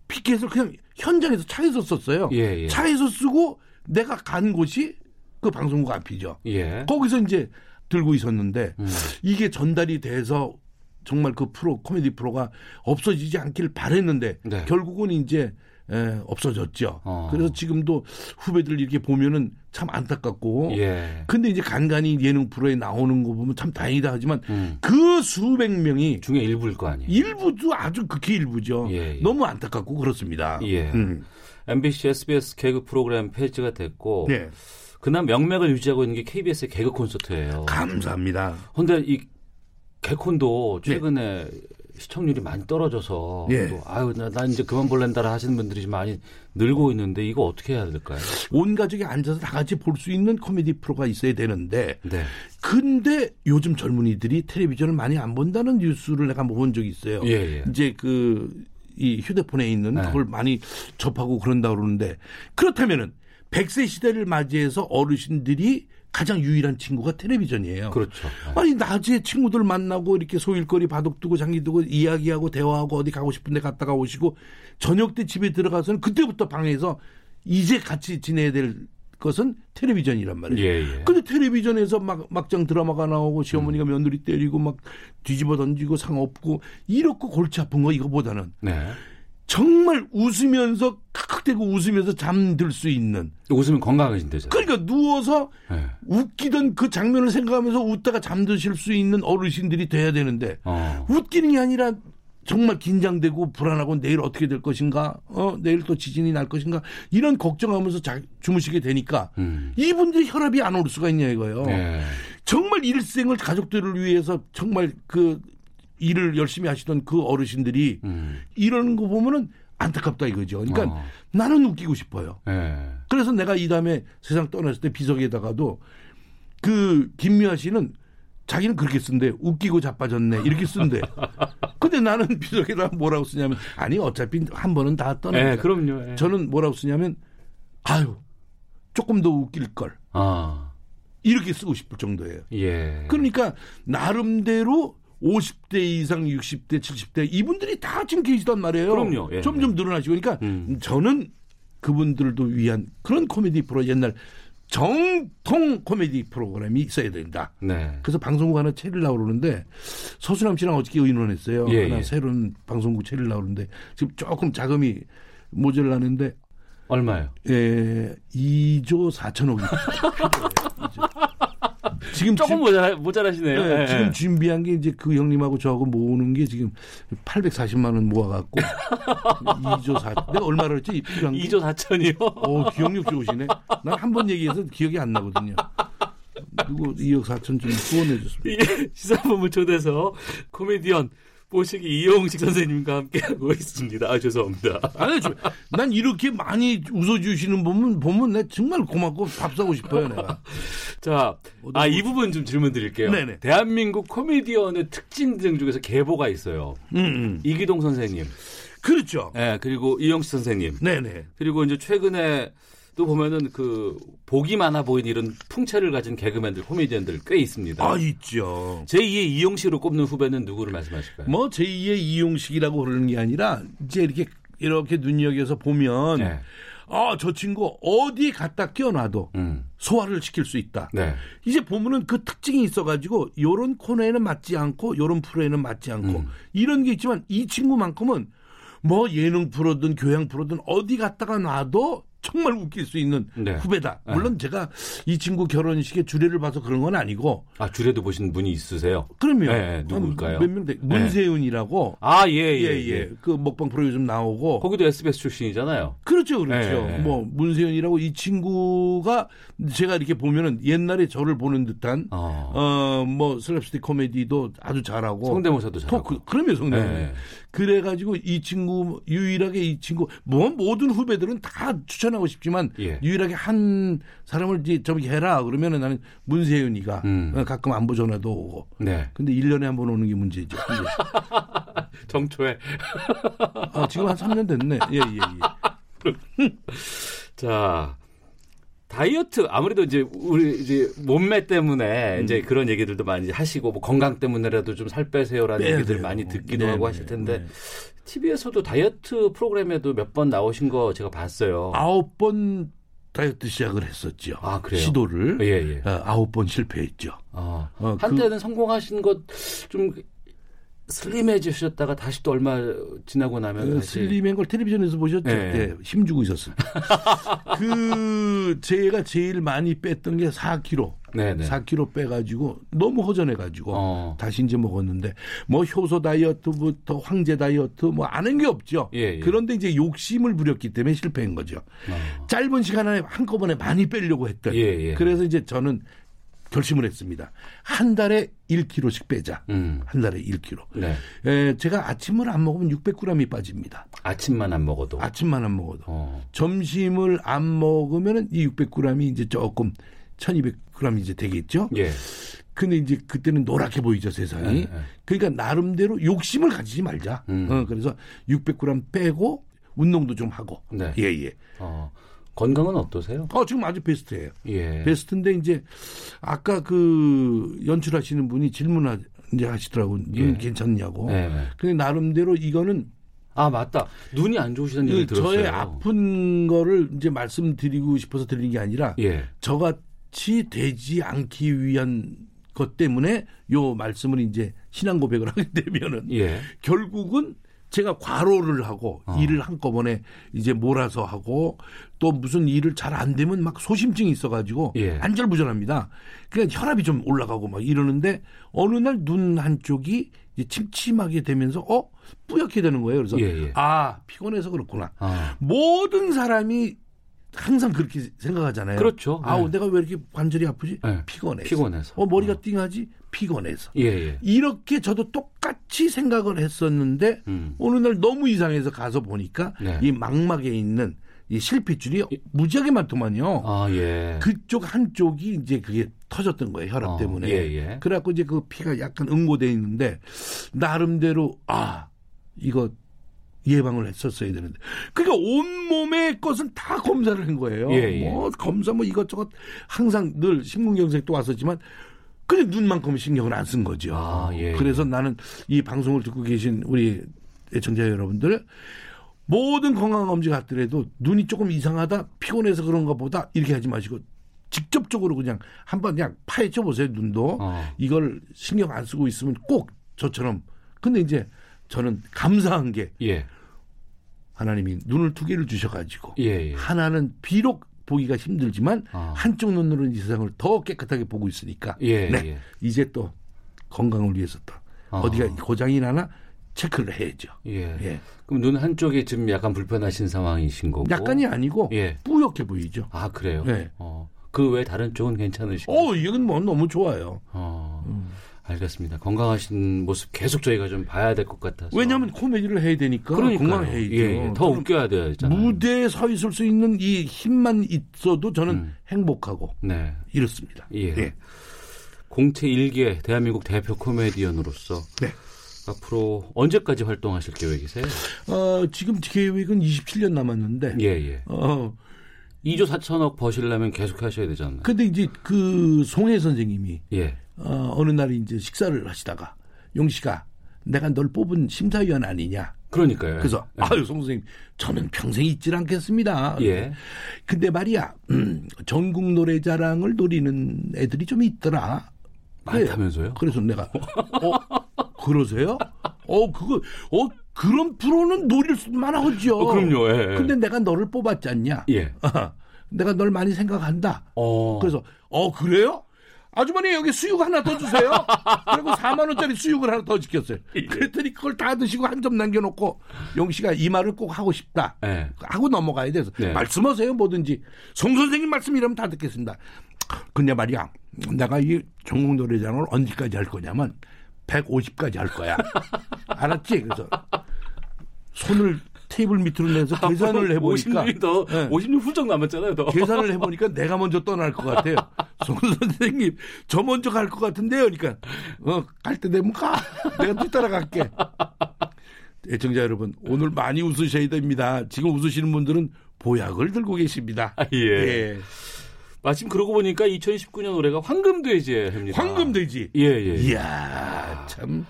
피켓을 그냥 현장에서 차에서 썼어요. 예, 예. 차에서 쓰고 내가 간 곳이 그 방송국 앞이죠. 예. 거기서 이제 들고 있었는데 음. 이게 전달이 돼서 정말 그 프로 코미디 프로가 없어지지 않길 바랬는데 네. 결국은 이제 에, 없어졌죠. 어. 그래서 지금도 후배들 이렇게 보면은 참 안타깝고. 예. 근데 이제 간간히 예능 프로에 나오는 거 보면 참 다행이다 하지만 음. 그 수백 명이 중에 일부일 거 아니에요. 일부도 아주 극히 일부죠. 예, 예. 너무 안타깝고 그렇습니다. 예. 음. MBC, SBS 개그 프로그램 페이지가 됐고. 네. 그날 명맥을 유지하고 있는 게 KBS의 개그 콘서트예요. 감사합니다. 근데 이 개콘도 최근에 네. 시청률이 많이 떨어져서 예. 또 아유 나, 나 이제 그만 볼랜다라 하시는 분들이 많이 늘고 있는데 이거 어떻게 해야 될까요? 온 가족이 앉아서 다 같이 볼 수 있는 코미디 프로가 있어야 되는데 네. 근데 요즘 젊은이들이 텔레비전을 많이 안 본다는 뉴스를 내가 본 적이 있어요. 예, 예. 이제 그 이 휴대폰에 있는 네. 그걸 많이 접하고 그런다 그러는데 그렇다면은 100세 시대를 맞이해서 어르신들이 가장 유일한 친구가 텔레비전이에요. 그렇죠. 아니 낮에 친구들 만나고 이렇게 소일거리 바둑 두고 장기 두고 이야기하고 대화하고 어디 가고 싶은데 갔다가 오시고 저녁 때 집에 들어가서는 그때부터 방에서 이제 같이 지내야 될 것은 텔레비전이란 말이에요. 예, 예. 근데 텔레비전에서 막 막장 드라마가 나오고 시어머니가 음. 며느리 때리고 막 뒤집어 던지고 상 없고 이렇고 골치 아픈 거 이거보다는 네. 정말 웃으면서 칵칵대고 웃으면서 잠들 수 있는 웃으면 건강해진대죠. 그러니까 누워서 네. 웃기던 그 장면을 생각하면서 웃다가 잠드실 수 있는 어르신들이 돼야 되는데 어. 웃기는 게 아니라 정말 긴장되고 불안하고 내일 어떻게 될 것인가, 어, 내일 또 지진이 날 것인가, 이런 걱정하면서 자, 주무시게 되니까, 음. 이분들이 혈압이 안 오를 수가 있냐 이거예요. 네. 정말 일생을 가족들을 위해서 정말 그 일을 열심히 하시던 그 어르신들이 음. 이러는 거 보면은 안타깝다 이거죠. 그러니까 어. 나는 웃기고 싶어요. 네. 그래서 내가 이 다음에 세상 떠났을 때 비석에다가도 그 김미아 씨는 자기는 그렇게 쓴대. 웃기고 자빠졌네. 이렇게 쓴대. 근데 나는 비석에다 뭐라고 쓰냐면 아니 어차피 한 번은 다 떠나. 네, 그럼요. 네. 저는 뭐라고 쓰냐면 아유 조금 더 웃길 걸. 아. 이렇게 쓰고 싶을 정도예요. 예. 그러니까 나름대로 50대 이상, 60대, 70대 이분들이 다 지금 계시단 말이에요. 그럼요. 예. 점점 늘어나시고 그러니까 음. 저는 그분들도 위한 그런 코미디 프로 옛날 정통 코미디 프로그램이 있어야 된다. 네. 그래서 방송국 하나 차리려고 그러는데 서수남 씨랑 어저께 의논했어요. 예, 하나 예. 새로운 방송국 차리려고 그러는데 지금 조금 자금이 모자라는데 얼마요? 예, 2조 4천억이 지금 조금 모자라, 모자라시네요. 네, 네. 지금 준비한 게 이제 그 형님하고 저하고 모으는 게 지금 840만 원 모아갖고 2조 4. 내가 얼마를 했지? 필요한 2조 4천이요? 오 기억력 좋으시네. 난 한 번 얘기해서 기억이 안 나거든요. 누구 2억 4천 좀 후원해 줬습니다. 시사본부 초대서 코미디언 모시기 이용식 선생님과 함께하고 있습니다. 아, 죄송합니다. 아니, 난 이렇게 많이 웃어주시는 보면, 보면 내 정말 고맙고 밥 사고 싶어요, 내가. 자, 아, 이 부분 좀 질문 드릴게요. 네네. 대한민국 코미디언의 특징 중에서 계보가 있어요. 음, 음. 이기동 선생님. 그렇죠. 네, 그리고 이용식 선생님. 네네. 그리고 이제 최근에 또 보면은 그 복이 많아 보이는 이런 풍채를 가진 개그맨들, 코미디언들 꽤 있습니다. 아, 있죠. 제2의 이용식으로 꼽는 후배는 누구를 말씀하실까요? 뭐 제2의 이용식이라고 그러는 게 아니라 이제 이렇게 이렇게 눈여겨서 보면 네. 아, 저 친구 어디 갖다 끼워놔도 음. 소화를 시킬 수 있다. 네. 이제 보면은 그 특징이 있어가지고 요런 코너에는 맞지 않고 요런 프로에는 맞지 않고 음. 이런 게 있지만 이 친구만큼은 뭐 예능 프로든 교양 프로든 어디 갖다가 놔도 정말 웃길 수 있는 네. 후배다. 네. 물론 네. 제가 이 친구 결혼식에 주례를 봐서 그런 건 아니고. 아 주례도 보신 분이 있으세요? 그럼요. 네, 누굴까요? 몇명 돼. 문세윤이라고. 아 예예 예, 예, 예, 그 먹방 프로 요즘 나오고. 거기도 SBS 출신이잖아요. 그렇죠, 그렇죠. 뭐 문세윤이라고 이 친구가 제가 이렇게 보면은 옛날에 저를 보는 듯한 어뭐 어, 슬랩스틱 코미디도 아주 잘하고. 성대모사도 잘하고. 그, 그럼요, 성대모사. 그래가지고 이 친구 유일하게 이 친구 뭐 모든 후배들은 다 추천하고 싶지만 예. 유일하게 한 사람을 이제 저기 해라 그러면은 나는 문세윤이가 음. 가끔 안보 전화도 오고. 네. 근데 1년에 한 번 오는 게 문제죠. 정초에. 아, 지금 한 3년 됐네. 예, 예, 예. 자, 다이어트 아무래도 이제 우리 이제 몸매 때문에 음. 이제 그런 얘기들도 많이 하시고 뭐 건강 때문에라도 좀 살 빼세요라는 네, 얘기들 네. 많이 듣기도 네, 하고 하실 텐데 네. TV에서도 다이어트 프로그램에도 몇 번 나오신 거 제가 봤어요. 아홉 번 다이어트 시작을 했었죠. 아, 그래요? 시도를 예, 예. 어, 아홉 번 실패했죠. 아, 어, 한때는 그, 성공하신 것 좀 슬림해지셨다가 다시 또 얼마 지나고 나면 그 슬림한 걸 텔레비전에서 보셨죠? 네. 네 힘주고 있었어요. 그 제가 제일 많이 뺐던 게 4kg. 네네. 4kg 빼가지고 너무 허전해가지고 어. 다시 이제 먹었는데 뭐 효소 다이어트부터 황제 다이어트 뭐 아는 게 없죠. 예, 예. 그런데 이제 욕심을 부렸기 때문에 실패한 거죠. 어. 짧은 시간 안에 한꺼번에 많이 빼려고 했던. 예, 예. 그래서 이제 저는 결심을 했습니다. 한 달에 1kg씩 빼자. 음. 한 달에 1kg. 네. 에, 제가 아침을 안 먹으면 600g이 빠집니다. 아침만 안 먹어도? 아침만 안 먹어도. 어. 점심을 안 먹으면 이 600g이 이제 조금 1200g 이제 되겠죠. 예. 근데 이제 그때는 노랗게 보이죠 세상이. 네, 네. 그러니까 나름대로 욕심을 가지지 말자. 음. 어, 그래서 600g 빼고 운동도 좀 하고. 네. 예 예. 어. 건강은 어떠세요? 어, 지금 아주 베스트예요. 예. 베스트인데 이제 아까 그 연출하시는 분이 질문하 이제 하시더라고. 눈 예. 괜찮냐고. 네. 근데 나름대로 이거는 아 맞다. 눈이 안 좋으시다는 얘기 그 들었어요. 저의 아픈 거를 이제 말씀드리고 싶어서 드리는 게 아니라 예. 저같이 되지 않기 위한 것 때문에 요 말씀을 이제 신앙 고백을 하게 되면은 예. 결국은 제가 과로를 하고 어. 일을 한꺼번에 이제 몰아서 하고 또 무슨 일을 잘 안 되면 막 소심증이 있어가지고 예. 안절부절합니다. 그러니까 혈압이 좀 올라가고 막 이러는데 어느 날 눈 한쪽이 이제 침침하게 되면서 어 뿌옇게 되는 거예요. 그래서 예, 예. 아 피곤해서 그렇구나. 아. 모든 사람이 항상 그렇게 생각하잖아요. 그렇죠. 아우 네. 내가 왜 이렇게 관절이 아프지? 네. 피곤해서. 피곤해서. 어 머리가 어. 띵하지? 피곤해서. 예, 예. 이렇게 저도 똑같이 생각을 했었는데 음. 어느 날 너무 이상해서 가서 보니까 네. 이 망막에 있는 이 실핏줄이 무지하게 많더만요. 아, 예. 그쪽 한쪽이 이제 그게 터졌던 거예요. 혈압 어, 때문에. 예, 예. 그래갖고 이제 그 피가 약간 응고돼 있는데 나름대로 아 이거 예방을 했었어야 되는데. 그러니까 온몸의 것은 다 검사를 한 거예요. 예, 예. 뭐 검사 뭐 이것저것 항상 늘 신문경색도 왔었지만 그냥 눈만큼 신경을 안 쓴 거죠. 아, 예, 예, 그래서 나는 이 방송을 듣고 계신 우리 애청자 여러분들 모든 건강검진 갔더라도 눈이 조금 이상하다 피곤해서 그런가 보다 이렇게 하지 마시고 직접적으로 그냥 한번 그냥 파헤쳐 보세요 눈도 어. 이걸 신경 안 쓰고 있으면 꼭 저처럼 근데 이제 저는 감사한 게 예. 하나님이 눈을 두 개를 주셔가지고 예, 예. 하나는 비록 보기가 힘들지만 어. 한쪽 눈으로는 이 세상을 더 깨끗하게 보고 있으니까 예, 네. 예. 이제 또 건강을 위해서 또 어. 디가 고장이 나나 체크를 해야죠. 예. 예. 그럼 눈 한쪽이 지금 약간 불편하신 상황이신 거고? 약간이 아니고 예. 뿌옇게 보이죠. 아 그래요? 네. 어. 그 외 다른 쪽은 괜찮으시고? 어, 이건 뭐 너무 좋아요. 어. 음. 알겠습니다. 건강하신 모습 계속 저희가 좀 봐야 될 것 같아서. 왜냐하면 코미디를 해야 되니까 건강해야죠. 예, 예, 더 웃겨야 되잖아요. 무대에 서 있을 수 있는 이 힘만 있어도 저는 음. 행복하고 네. 이렇습니다. 예. 예. 공채 일개 대한민국 대표 코미디언으로서 네. 앞으로 언제까지 활동하실 계획이세요? 어, 지금 계획은 27년 남았는데. 예, 예. 어, 2조 4천억 버시려면 계속 하셔야 되잖아요. 근데 이제 그 송혜 선생님이 예. 어, 어느 날 이제 식사를 하시다가 용 씨가 내가 널 뽑은 심사위원 아니냐. 그러니까요. 그래서 예. 아유 송 선생님 저는 평생 잊질 않겠습니다. 예. 근데 말이야 음, 전국 노래자랑을 노리는 애들이 좀 있더라. 많다면서요? 그래서 내가 어 그러세요? 어 그거 어 그런 프로는 노릴 수만 하죠. 어, 그럼요. 예, 예. 근데 내가 너를 뽑았지 않냐? 예. 내가 널 많이 생각한다. 어. 그래서 어 그래요? 아주머니 여기 수육 하나 더 주세요. 그리고 4만 원짜리 수육을 하나 더 시켰어요. 예. 그랬더니 그걸 다 드시고 한 점 남겨놓고 용 씨가 이 말을 꼭 하고 싶다. 네. 하고 넘어가야 돼서 네. 말씀하세요 뭐든지 송 선생님 말씀 이러면 다 듣겠습니다. 근데 말이야 내가 이 전국 노래장을 언제까지 할 거냐면 150까지 할 거야. 알았지? 그래서 손을 테이블 밑으로 내서 계산을 해보니까 50년 더 네. 50년 훌쩍 남았잖아요. 더. 계산을 해보니까 내가 먼저 떠날 것 같아요. 송 선생님 저 먼저 갈 것 같은데요. 그러니까 어, 갈 때 되면 가. 내가 뒤따라갈게. 애청자 여러분 오늘 많이 웃으셔야 됩니다. 지금 웃으시는 분들은 보약을 들고 계십니다. 아, 예. 예. 마침 그러고 보니까 2019년 올해가 황금돼지입니다. 황금돼지. 예, 예. 이야, 참.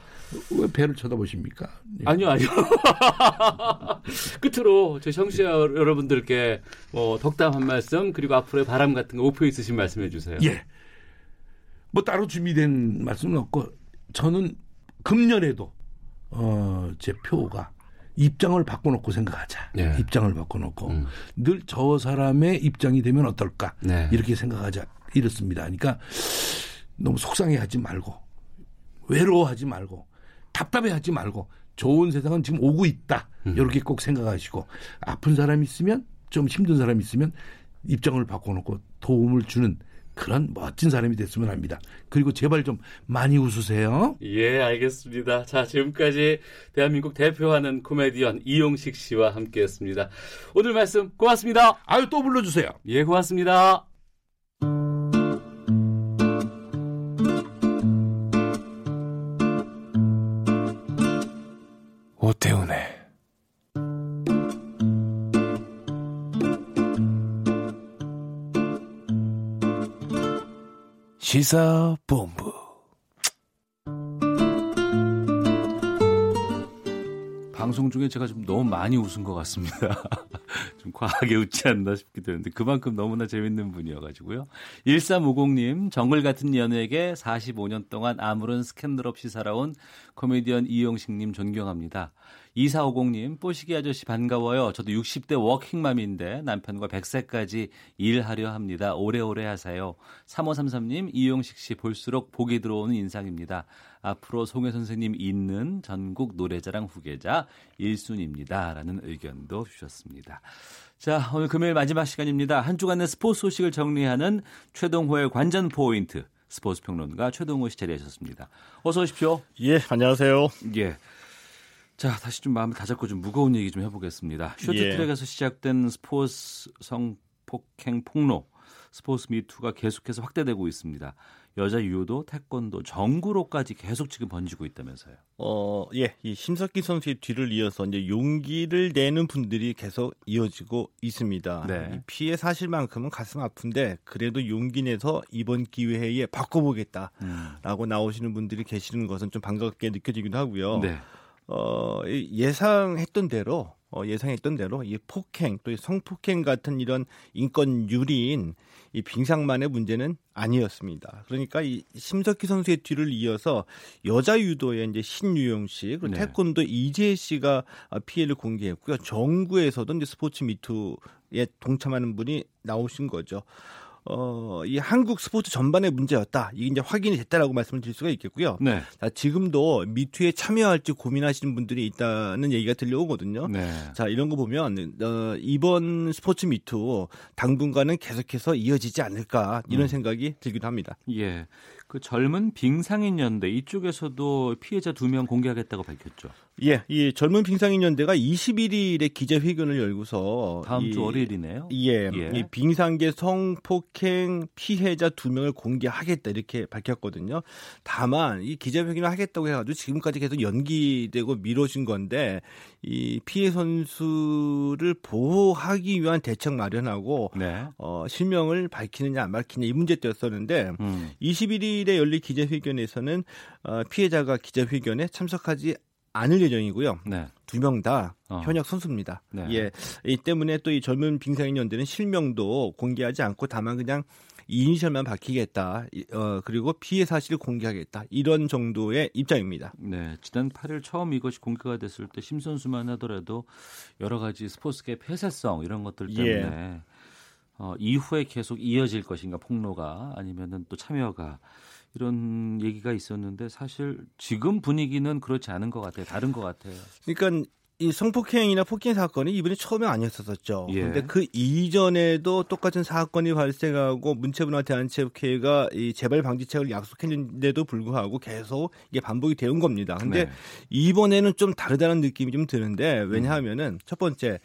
왜 배를 쳐다보십니까? 예. 아니요, 아니요. 끝으로 제 청취자 여러분들께 뭐 덕담 한 말씀 그리고 앞으로의 바람 같은 거 오표 있으신 말씀해 주세요. 예. 뭐 따로 준비된 말씀은 없고 저는 금년에도 어, 제 표가 입장을 바꿔놓고 생각하자. 네. 입장을 바꿔놓고 음. 늘저 사람의 입장이 되면 어떨까 네. 이렇게 생각하자 이렇습니다. 그러니까 너무 속상해하지 말고 외로워하지 말고 답답해하지 말고 좋은 세상은 지금 오고 있다. 음. 이렇게 꼭 생각하시고 아픈 사람 있으면 좀 힘든 사람 있으면 입장을 바꿔놓고 도움을 주는 그런 멋진 사람이 됐으면 합니다. 그리고 제발 좀 많이 웃으세요. 예, 알겠습니다. 자, 지금까지 대한민국 대표하는 코미디언 이용식 씨와 함께 했습니다. 오늘 말씀 고맙습니다. 아유, 또 불러주세요. 예, 고맙습니다. 오태훈의 시사본부 방송 중에 제가 좀 너무 많이 웃은 것 같습니다. 좀 과하게 웃지 않나 싶기도 했는데 그만큼 너무나 재밌는 분이어가지고요. 1350님 정글 같은 연예계 45년 동안 아무런 스캔들 없이 살아온 코미디언 이용식님 존경합니다. 2450님, 뽀시기 아저씨 반가워요. 저도 60대 워킹맘인데 남편과 100세까지 일하려 합니다. 오래오래 하세요. 3533님, 이용식 씨 볼수록 복이 들어오는 인상입니다. 앞으로 송혜 선생님 있는 전국 노래자랑 후계자 1순입니다. 라는 의견도 주셨습니다. 자, 오늘 금요일 마지막 시간입니다. 한 주간의 스포츠 소식을 정리하는 최동호의 관전 포인트. 스포츠 평론가 최동호 씨 자리하셨습니다. 어서 오십시오. 예, 안녕하세요. 예. 자, 다시 좀 마음을 다잡고 좀 무거운 얘기 좀 해보겠습니다. 쇼트트랙에서 예. 시작된 스포츠 성폭행 폭로, 스포츠 미투가 계속해서 확대되고 있습니다. 여자 유도, 태권도, 정구로까지 계속 지금 번지고 있다면서요. 어, 예, 이 심석기 선수의 뒤를 이어서 이제 용기를 내는 분들이 계속 이어지고 있습니다. 네. 피해 사실만큼은 가슴 아픈데 그래도 용기 내서 이번 기회에 바꿔보겠다라고 음. 나오시는 분들이 계시는 것은 좀 반갑게 느껴지기도 하고요. 네. 어, 예상했던 대로 어, 예상했던 대로 이 폭행 또 성폭행 같은 이런 인권 유리인 이 빙상만의 문제는 아니었습니다. 그러니까 이 심석희 선수의 뒤를 이어서 여자 유도의 이제 신유영 씨 그리고 네. 태권도 이재 씨가 피해를 공개했고요. 정구에서도 이제 스포츠 미투에 동참하는 분이 나오신 거죠. 어, 이 한국 스포츠 전반의 문제였다. 이게 이제 확인이 됐다라고 말씀을 드릴 수가 있겠고요. 네. 자, 지금도 미투에 참여할지 고민하시는 분들이 있다는 얘기가 들려오거든요. 네. 자, 이런 거 보면 어, 이번 스포츠 미투 당분간은 계속해서 이어지지 않을까 이런 음. 생각이 들기도 합니다. 예. 그 젊은 빙상인 연대 이쪽에서도 피해자 두 명 공개하겠다고 밝혔죠. 예, 이 젊은 빙상인 연대가 21일에 기자회견을 열고서 다음 이, 주 월요일이네요. 예, 예. 이 빙상계 성폭행 피해자 두 명을 공개하겠다 이렇게 밝혔거든요. 다만 이 기자회견을 하겠다고 해가지고 지금까지 계속 연기되고 미뤄진 건데 이 피해 선수를 보호하기 위한 대책 마련하고 네. 어, 실명을 밝히느냐 안 밝히느냐 이 문제였었는데 음. 21일에 열린 기자회견에서는 어, 피해자가 기자회견에 참석하지 않을 예정이고요. 네. 두명 다 어. 현역 선수입니다. 네. 예. 이 때문에 또 이 젊은 빙상인 연대는 실명도 공개하지 않고 다만 그냥 이니셜만 밝히겠다. 어, 그리고 피해 사실을 공개하겠다. 이런 정도의 입장입니다. 네. 지난 8일 처음 이것이 공개가 됐을 때 심 선수만 하더라도 여러 가지 스포츠계 폐쇄성 이런 것들 때문에 예. 어, 이후에 계속 이어질 것인가 폭로가 아니면은 또 참여가 이런 얘기가 있었는데 사실 지금 분위기는 그렇지 않은 것 같아요. 다른 것 같아요. 그러니까 이 성폭행이나 폭행 사건이 이번에 처음에 아니었었죠. 예. 근데 그 이전에도 똑같은 사건이 발생하고 문체부나 대한체육회가 이 재발 방지책을 약속했는데도 불구하고 계속 이게 반복이 되온 겁니다. 근데 네. 이번에는 좀 다르다는 느낌이 좀 드는데 왜냐하면은 음. 첫 번째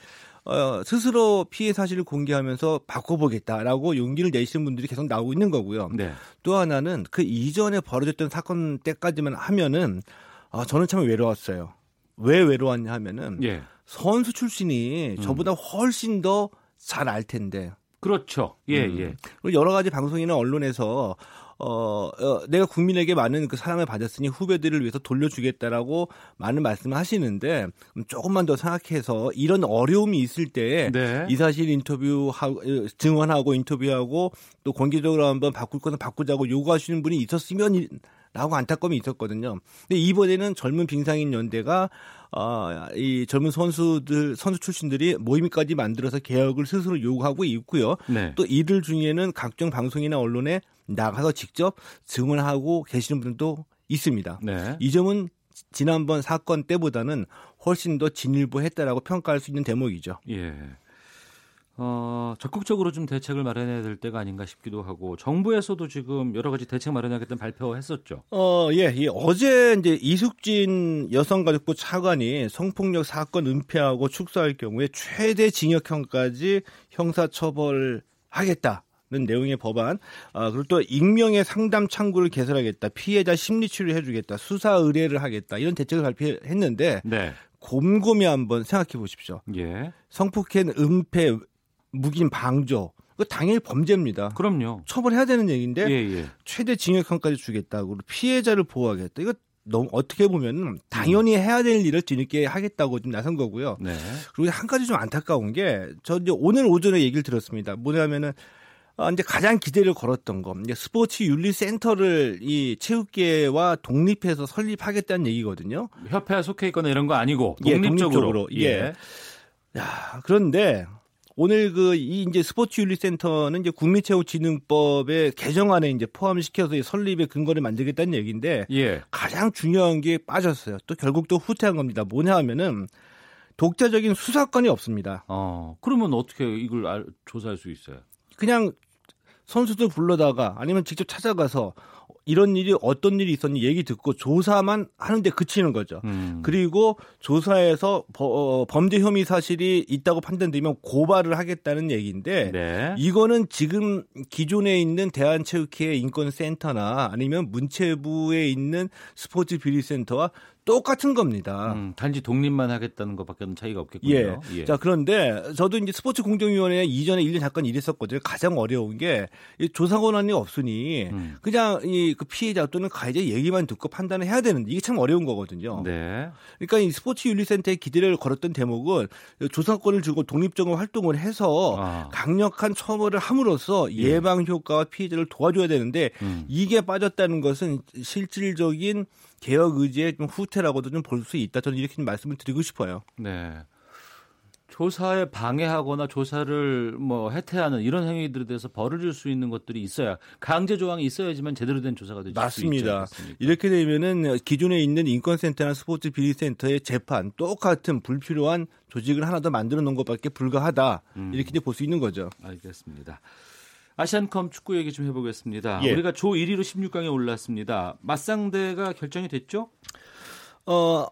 어, 스스로 피해 사실을 공개하면서 바꿔보겠다라고 용기를 내시는 분들이 계속 나오고 있는 거고요. 네. 또 하나는 그 이전에 벌어졌던 사건 때까지만 하면은 아, 저는 참 외로웠어요. 왜 외로웠냐 하면은 예. 선수 출신이 음. 저보다 훨씬 더 잘 알 텐데. 그렇죠. 예, 음. 예. 그리고 여러 가지 방송이나 언론에서 어, 어, 내가 국민에게 많은 그 사랑을 받았으니 후배들을 위해서 돌려주겠다라고 많은 말씀을 하시는데 조금만 더 생각해서 이런 어려움이 있을 때이 네. 사실 인터뷰하고 증언하고 인터뷰하고 또 공개적으로 한번 바꿀 것은 바꾸자고 요구하시는 분이 있었으면 라고 안타까움이 있었거든요. 근데 이번에는 젊은 빙상인 연대가 어, 이 젊은 선수들 선수 출신들이 모임까지 만들어서 개혁을 스스로 요구하고 있고요. 네. 또 이들 중에는 각종 방송이나 언론에 나가서 직접 증언하고 계시는 분들도 있습니다. 네. 이 점은 지난번 사건 때보다는 훨씬 더 진일보했다라고 평가할 수 있는 대목이죠. 예. 어, 적극적으로 좀 대책을 마련해야 될 때가 아닌가 싶기도 하고 정부에서도 지금 여러 가지 대책 마련하겠다는 발표했었죠. 어, 예, 예. 어제 이제 이숙진 여성가족부 차관이 성폭력 사건 은폐하고 축소할 경우에 최대 징역형까지 형사처벌하겠다. 는 내용의 법안, 아, 그리고 또 익명의 상담 창구를 개설하겠다, 피해자 심리 치료를 해주겠다, 수사 의뢰를 하겠다 이런 대책을 발표했는데 네. 곰곰이 한번 생각해 보십시오. 예. 성폭행 은폐 묵인 방조 그 당연히 범죄입니다. 그럼요. 처벌해야 되는 얘기인데 예, 예. 최대 징역형까지 주겠다고 이피해자를 보호하겠다. 이거 너무 어떻게 보면 당연히 음. 해야 될 일을 뒤늦게 하겠다고 좀 나선 거고요. 네. 그리고 한 가지 좀 안타까운 게 저 이제 오늘 오전에 얘기를 들었습니다. 뭐냐면은 어, 이제 가장 기대를 걸었던 거, 이제 스포츠 윤리 센터를 이 체육계와 독립해서 설립하겠다는 얘기거든요. 협회에 속해 있거나 이런 거 아니고 독립적으로. 예. 독립적으로. 예. 야, 그런데 오늘 그 이 이제 스포츠 윤리 센터는 이제 국민체육진흥법의 개정안에 이제 포함시켜서 설립의 근거를 만들겠다는 얘기인데 예. 가장 중요한 게 빠졌어요. 또 결국 또 후퇴한 겁니다. 뭐냐 하면은 독자적인 수사권이 없습니다. 어, 그러면 어떻게 이걸 알, 조사할 수 있어요? 그냥 선수들 불러다가 아니면 직접 찾아가서 이런 일이 어떤 일이 있었니 얘기 듣고 조사만 하는데 그치는 거죠. 음. 그리고 조사에서 어, 범죄 혐의 사실이 있다고 판단되면 고발을 하겠다는 얘기인데 네. 이거는 지금 기존에 있는 대한체육회 인권센터나 아니면 문체부에 있는 스포츠 비리센터와 똑같은 겁니다. 음, 단지 독립만 하겠다는 것밖에 차이가 없겠군요. 예. 예. 자, 그런데 저도 이제 스포츠 공정위원회 이전에 1년 잠깐 일했었거든요. 가장 어려운 게 조사 권한이 없으니 음. 그냥 이 그 피해자 또는 가해자 얘기만 듣고 판단을 해야 되는데 이게 참 어려운 거거든요. 네. 그러니까 이 스포츠 윤리센터에 기대를 걸었던 대목은 조사권을 주고 독립적으로 활동을 해서 아. 강력한 처벌을 함으로써 예. 예방 효과와 피해자를 도와줘야 되는데 음. 이게 빠졌다는 것은 실질적인 개혁 의지의 좀 후퇴라고도 좀 볼 수 있다. 저는 이렇게 좀 말씀을 드리고 싶어요. 네. 조사에 방해하거나 조사를 뭐 해태하는 이런 행위들에 대해서 벌을 줄 수 있는 것들이 있어야 강제 조항이 있어야지만 제대로 된 조사가 되지 맞습니다. 이렇게 되면은 기존에 있는 인권센터나 스포츠 비리센터의 재판 똑같은 불필요한 조직을 하나 더 만들어 놓은 것밖에 불가하다 음. 이렇게 볼 수 있는 거죠. 알겠습니다. 아시안컵 축구 얘기 좀 해보겠습니다. 예. 우리가 조 1위로 16강에 올랐습니다. 맞상대가 결정이 됐죠? 어,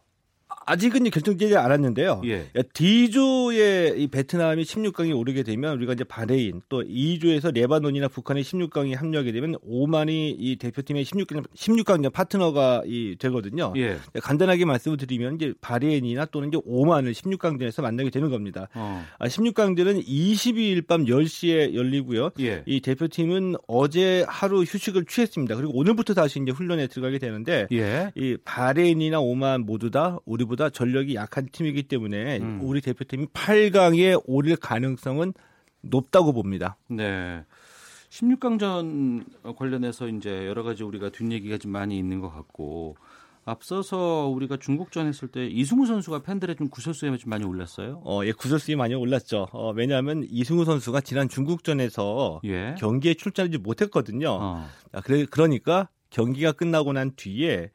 아직은 결정되지 않았는데요. 예. D조의 이 베트남이 16강에 오르게 되면 우리가 이제 바레인 또 E조에서 레바논이나 북한이 16강에 합류하게 되면 오만이 이 대표팀의 16강 16강 파트너가 이 되거든요. 예. 간단하게 말씀을 드리면 이제 바레인이나 또는 이제 오만을 16강전에서 만나게 되는 겁니다. 어. 16강전은 아, 22일 밤 10시에 열리고요. 예. 이 대표팀은 어제 하루 휴식을 취했습니다. 그리고 오늘부터 다시 이제 훈련에 들어가게 되는데 예. 이 바레인이나 오만 모두 다 우리보다 전력이 약한 팀이기 때문에 음. 우리 대표팀이 8강에 오를 가능성은 높다고 봅니다. 네. 16강전 관련해서 이제 여러 가지 우리가 뒷얘기가 좀 많이 있는 것 같고 앞서서 우리가 중국전 했을 때 이승우 선수가 팬들의 좀 구설수에 좀 많이 올랐어요. 어, 예, 구설수에 많이 올랐죠. 어, 왜냐하면 이승우 선수가 지난 중국전에서 예. 경기에 출전하지 못했거든요. 어. 아, 그래, 그러니까 경기가 끝나고 난 뒤에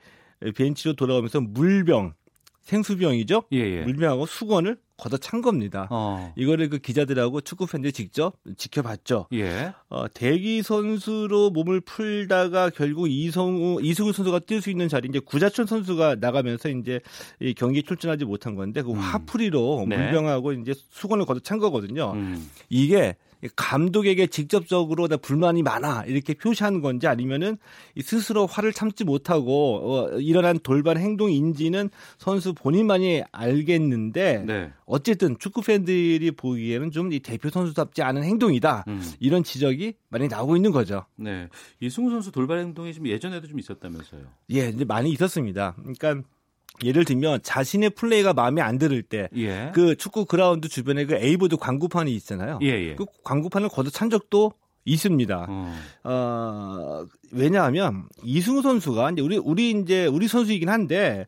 벤치로 돌아오면서 물병 생수병이죠. 예, 예. 물병하고 수건을 걷어 찬 겁니다. 어. 이거를 그 기자들하고 축구 팬들이 직접 지켜봤죠. 예. 어, 대기 선수로 몸을 풀다가 결국 이성우 이승우 선수가 뛸 수 있는 자리 이제 구자춘 선수가 나가면서 이제 이 경기에 출전하지 못한 건데 그 음. 화풀이로 네. 물병하고 이제 수건을 걷어 찬 거거든요. 음. 이게 감독에게 직접적으로 나 불만이 많아 이렇게 표시하는 건지 아니면은 스스로 화를 참지 못하고 어, 일어난 돌발 행동인지는 선수 본인만이 알겠는데 네. 어쨌든 축구 팬들이 보기에는 좀 이 대표 선수답지 않은 행동이다 음. 이런 지적이 많이 나오고 있는 거죠. 네, 이승우 선수 돌발 행동이 좀 예전에도 좀 있었다면서요? 예, 이제 많이 있었습니다. 그러니까. 예를 들면 자신의 플레이가 마음에 안 들을 때그 예. 그 축구 그라운드 주변에 그 A board 광고판이 있잖아요. 예, 예. 그 광고판을 걷어찬 적도 있습니다. 어. 어. 왜냐하면 이승우 선수가 이제 우리 우리 이제 우리 선수이긴 한데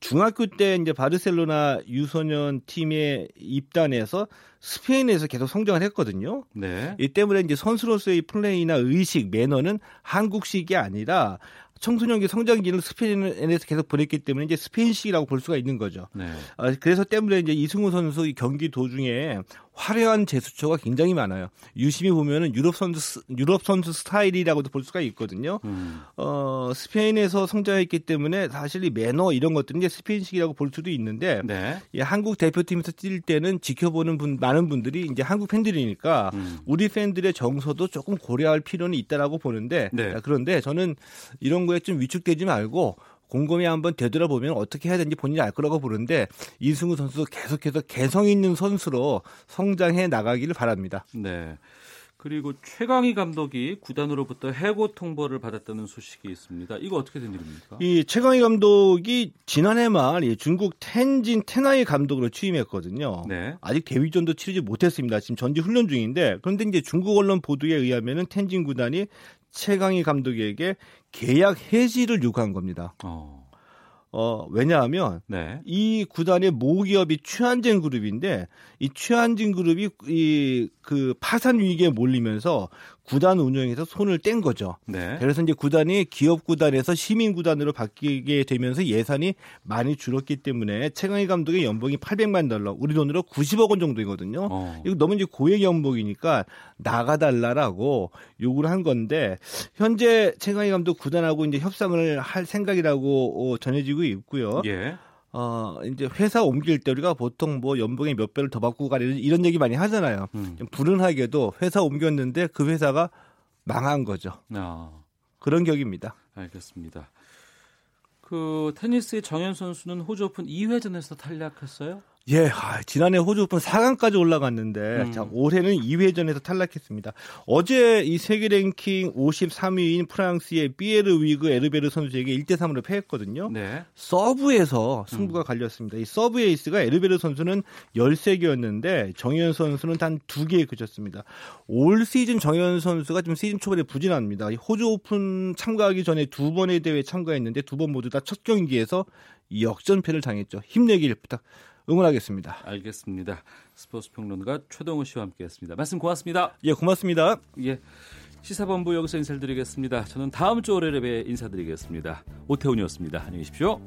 중학교 때 이제 바르셀로나 유소년 팀에 입단해서 스페인에서 계속 성장을 했거든요. 네. 이 때문에 이제 선수로서의 플레이나 의식, 매너는 한국식이 아니라 청소년기 성장기는 스페인에서 계속 보냈기 때문에 이제 스페인식이라고 볼 수가 있는 거죠. 네. 어, 그래서 때문에 이제 이승우 선수 경기 도중에 화려한 제스처가 굉장히 많아요. 유심히 보면은 유럽 선수 유럽 선수 스타일이라고도 볼 수가 있거든요. 음. 어, 스페인에서 성장했기 때문에 사실 이 매너 이런 것들은 이제 스페인식이라고 볼 수도 있는데 네. 예, 한국 대표팀에서 뛸 때는 지켜보는 분 많은 분들이 이제 한국 팬들이니까 음. 우리 팬들의 정서도 조금 고려할 필요는 있다라고 보는데 네. 그런데 저는 이런 거에 좀 위축되지 말고 곰곰이 한번 되돌아보면 어떻게 해야 되는지 본인이 알 거라고 보는데 이승우 선수 계속해서 개성 있는 선수로 성장해 나가기를 바랍니다. 네. 그리고 최강희 감독이 구단으로부터 해고 통보를 받았다는 소식이 있습니다. 이거 어떻게 된 일입니까? 이 최강희 감독이 지난해 말 중국 텐진 테나이 감독으로 취임했거든요. 네. 아직 대위전도 치르지 못했습니다. 지금 전지 훈련 중인데 그런데 이제 중국 언론 보도에 의하면은 텐진 구단이 최강희 감독에게 계약 해지를 요구한 겁니다. 어. 어, 왜냐하면 네. 이 구단의 모기업이 최한진 그룹인데 이 최한진 그룹이 이 그 파산 위기에 몰리면서 구단 운영에서 손을 뗀 거죠. 네. 그래서 이제 구단이 기업 구단에서 시민 구단으로 바뀌게 되면서 예산이 많이 줄었기 때문에 최강희 감독의 연봉이 800만 달러, 우리 돈으로 90억 원 정도이거든요. 어. 이거 너무 이제 고액 연봉이니까 나가달라라고 요구를 한 건데 현재 최강희 감독 구단하고 이제 협상을 할 생각이라고 어, 전해지고 있고요. 예. 어, 이제 회사 옮길 때 우리가 보통 뭐 연봉의 몇 배를 더 받고 가려는 이런 얘기 많이 하잖아요. 음. 불운하게도 회사 옮겼는데 그 회사가 망한 거죠. 아. 그런 격입니다. 알겠습니다. 그 테니스의 정현 선수는 호주 오픈 2회전에서 탈락했어요? 예, 아, 지난해 호주 오픈 4강까지 올라갔는데 음. 자, 올해는 2회전에서 탈락했습니다. 어제 이 세계 랭킹 53위인 프랑스의 피에르 위그 에르베르 선수에게 1대 3으로 패했거든요. 네. 서브에서 승부가 음. 갈렸습니다. 이 서브 에이스가 에르베르 선수는 13개였는데 정현 선수는 단 2개에 그쳤습니다. 올 시즌 정현 선수가 지금 시즌 초반에 부진합니다. 호주 오픈 참가하기 전에 두 번의 대회에 참가했는데 두 번 모두 다 첫 경기에서 역전패를 당했죠. 힘내길 부탁 응원하겠습니다. 알겠습니다. 스포츠 평론가 최동호 씨와 함께했습니다. 말씀 고맙습니다. 예, 고맙습니다. 예. 시사본부 여기서 인사를 드리겠습니다. 저는 다음 주 월요일에 인사드리겠습니다. 오태훈이었습니다. 안녕히 계십시오.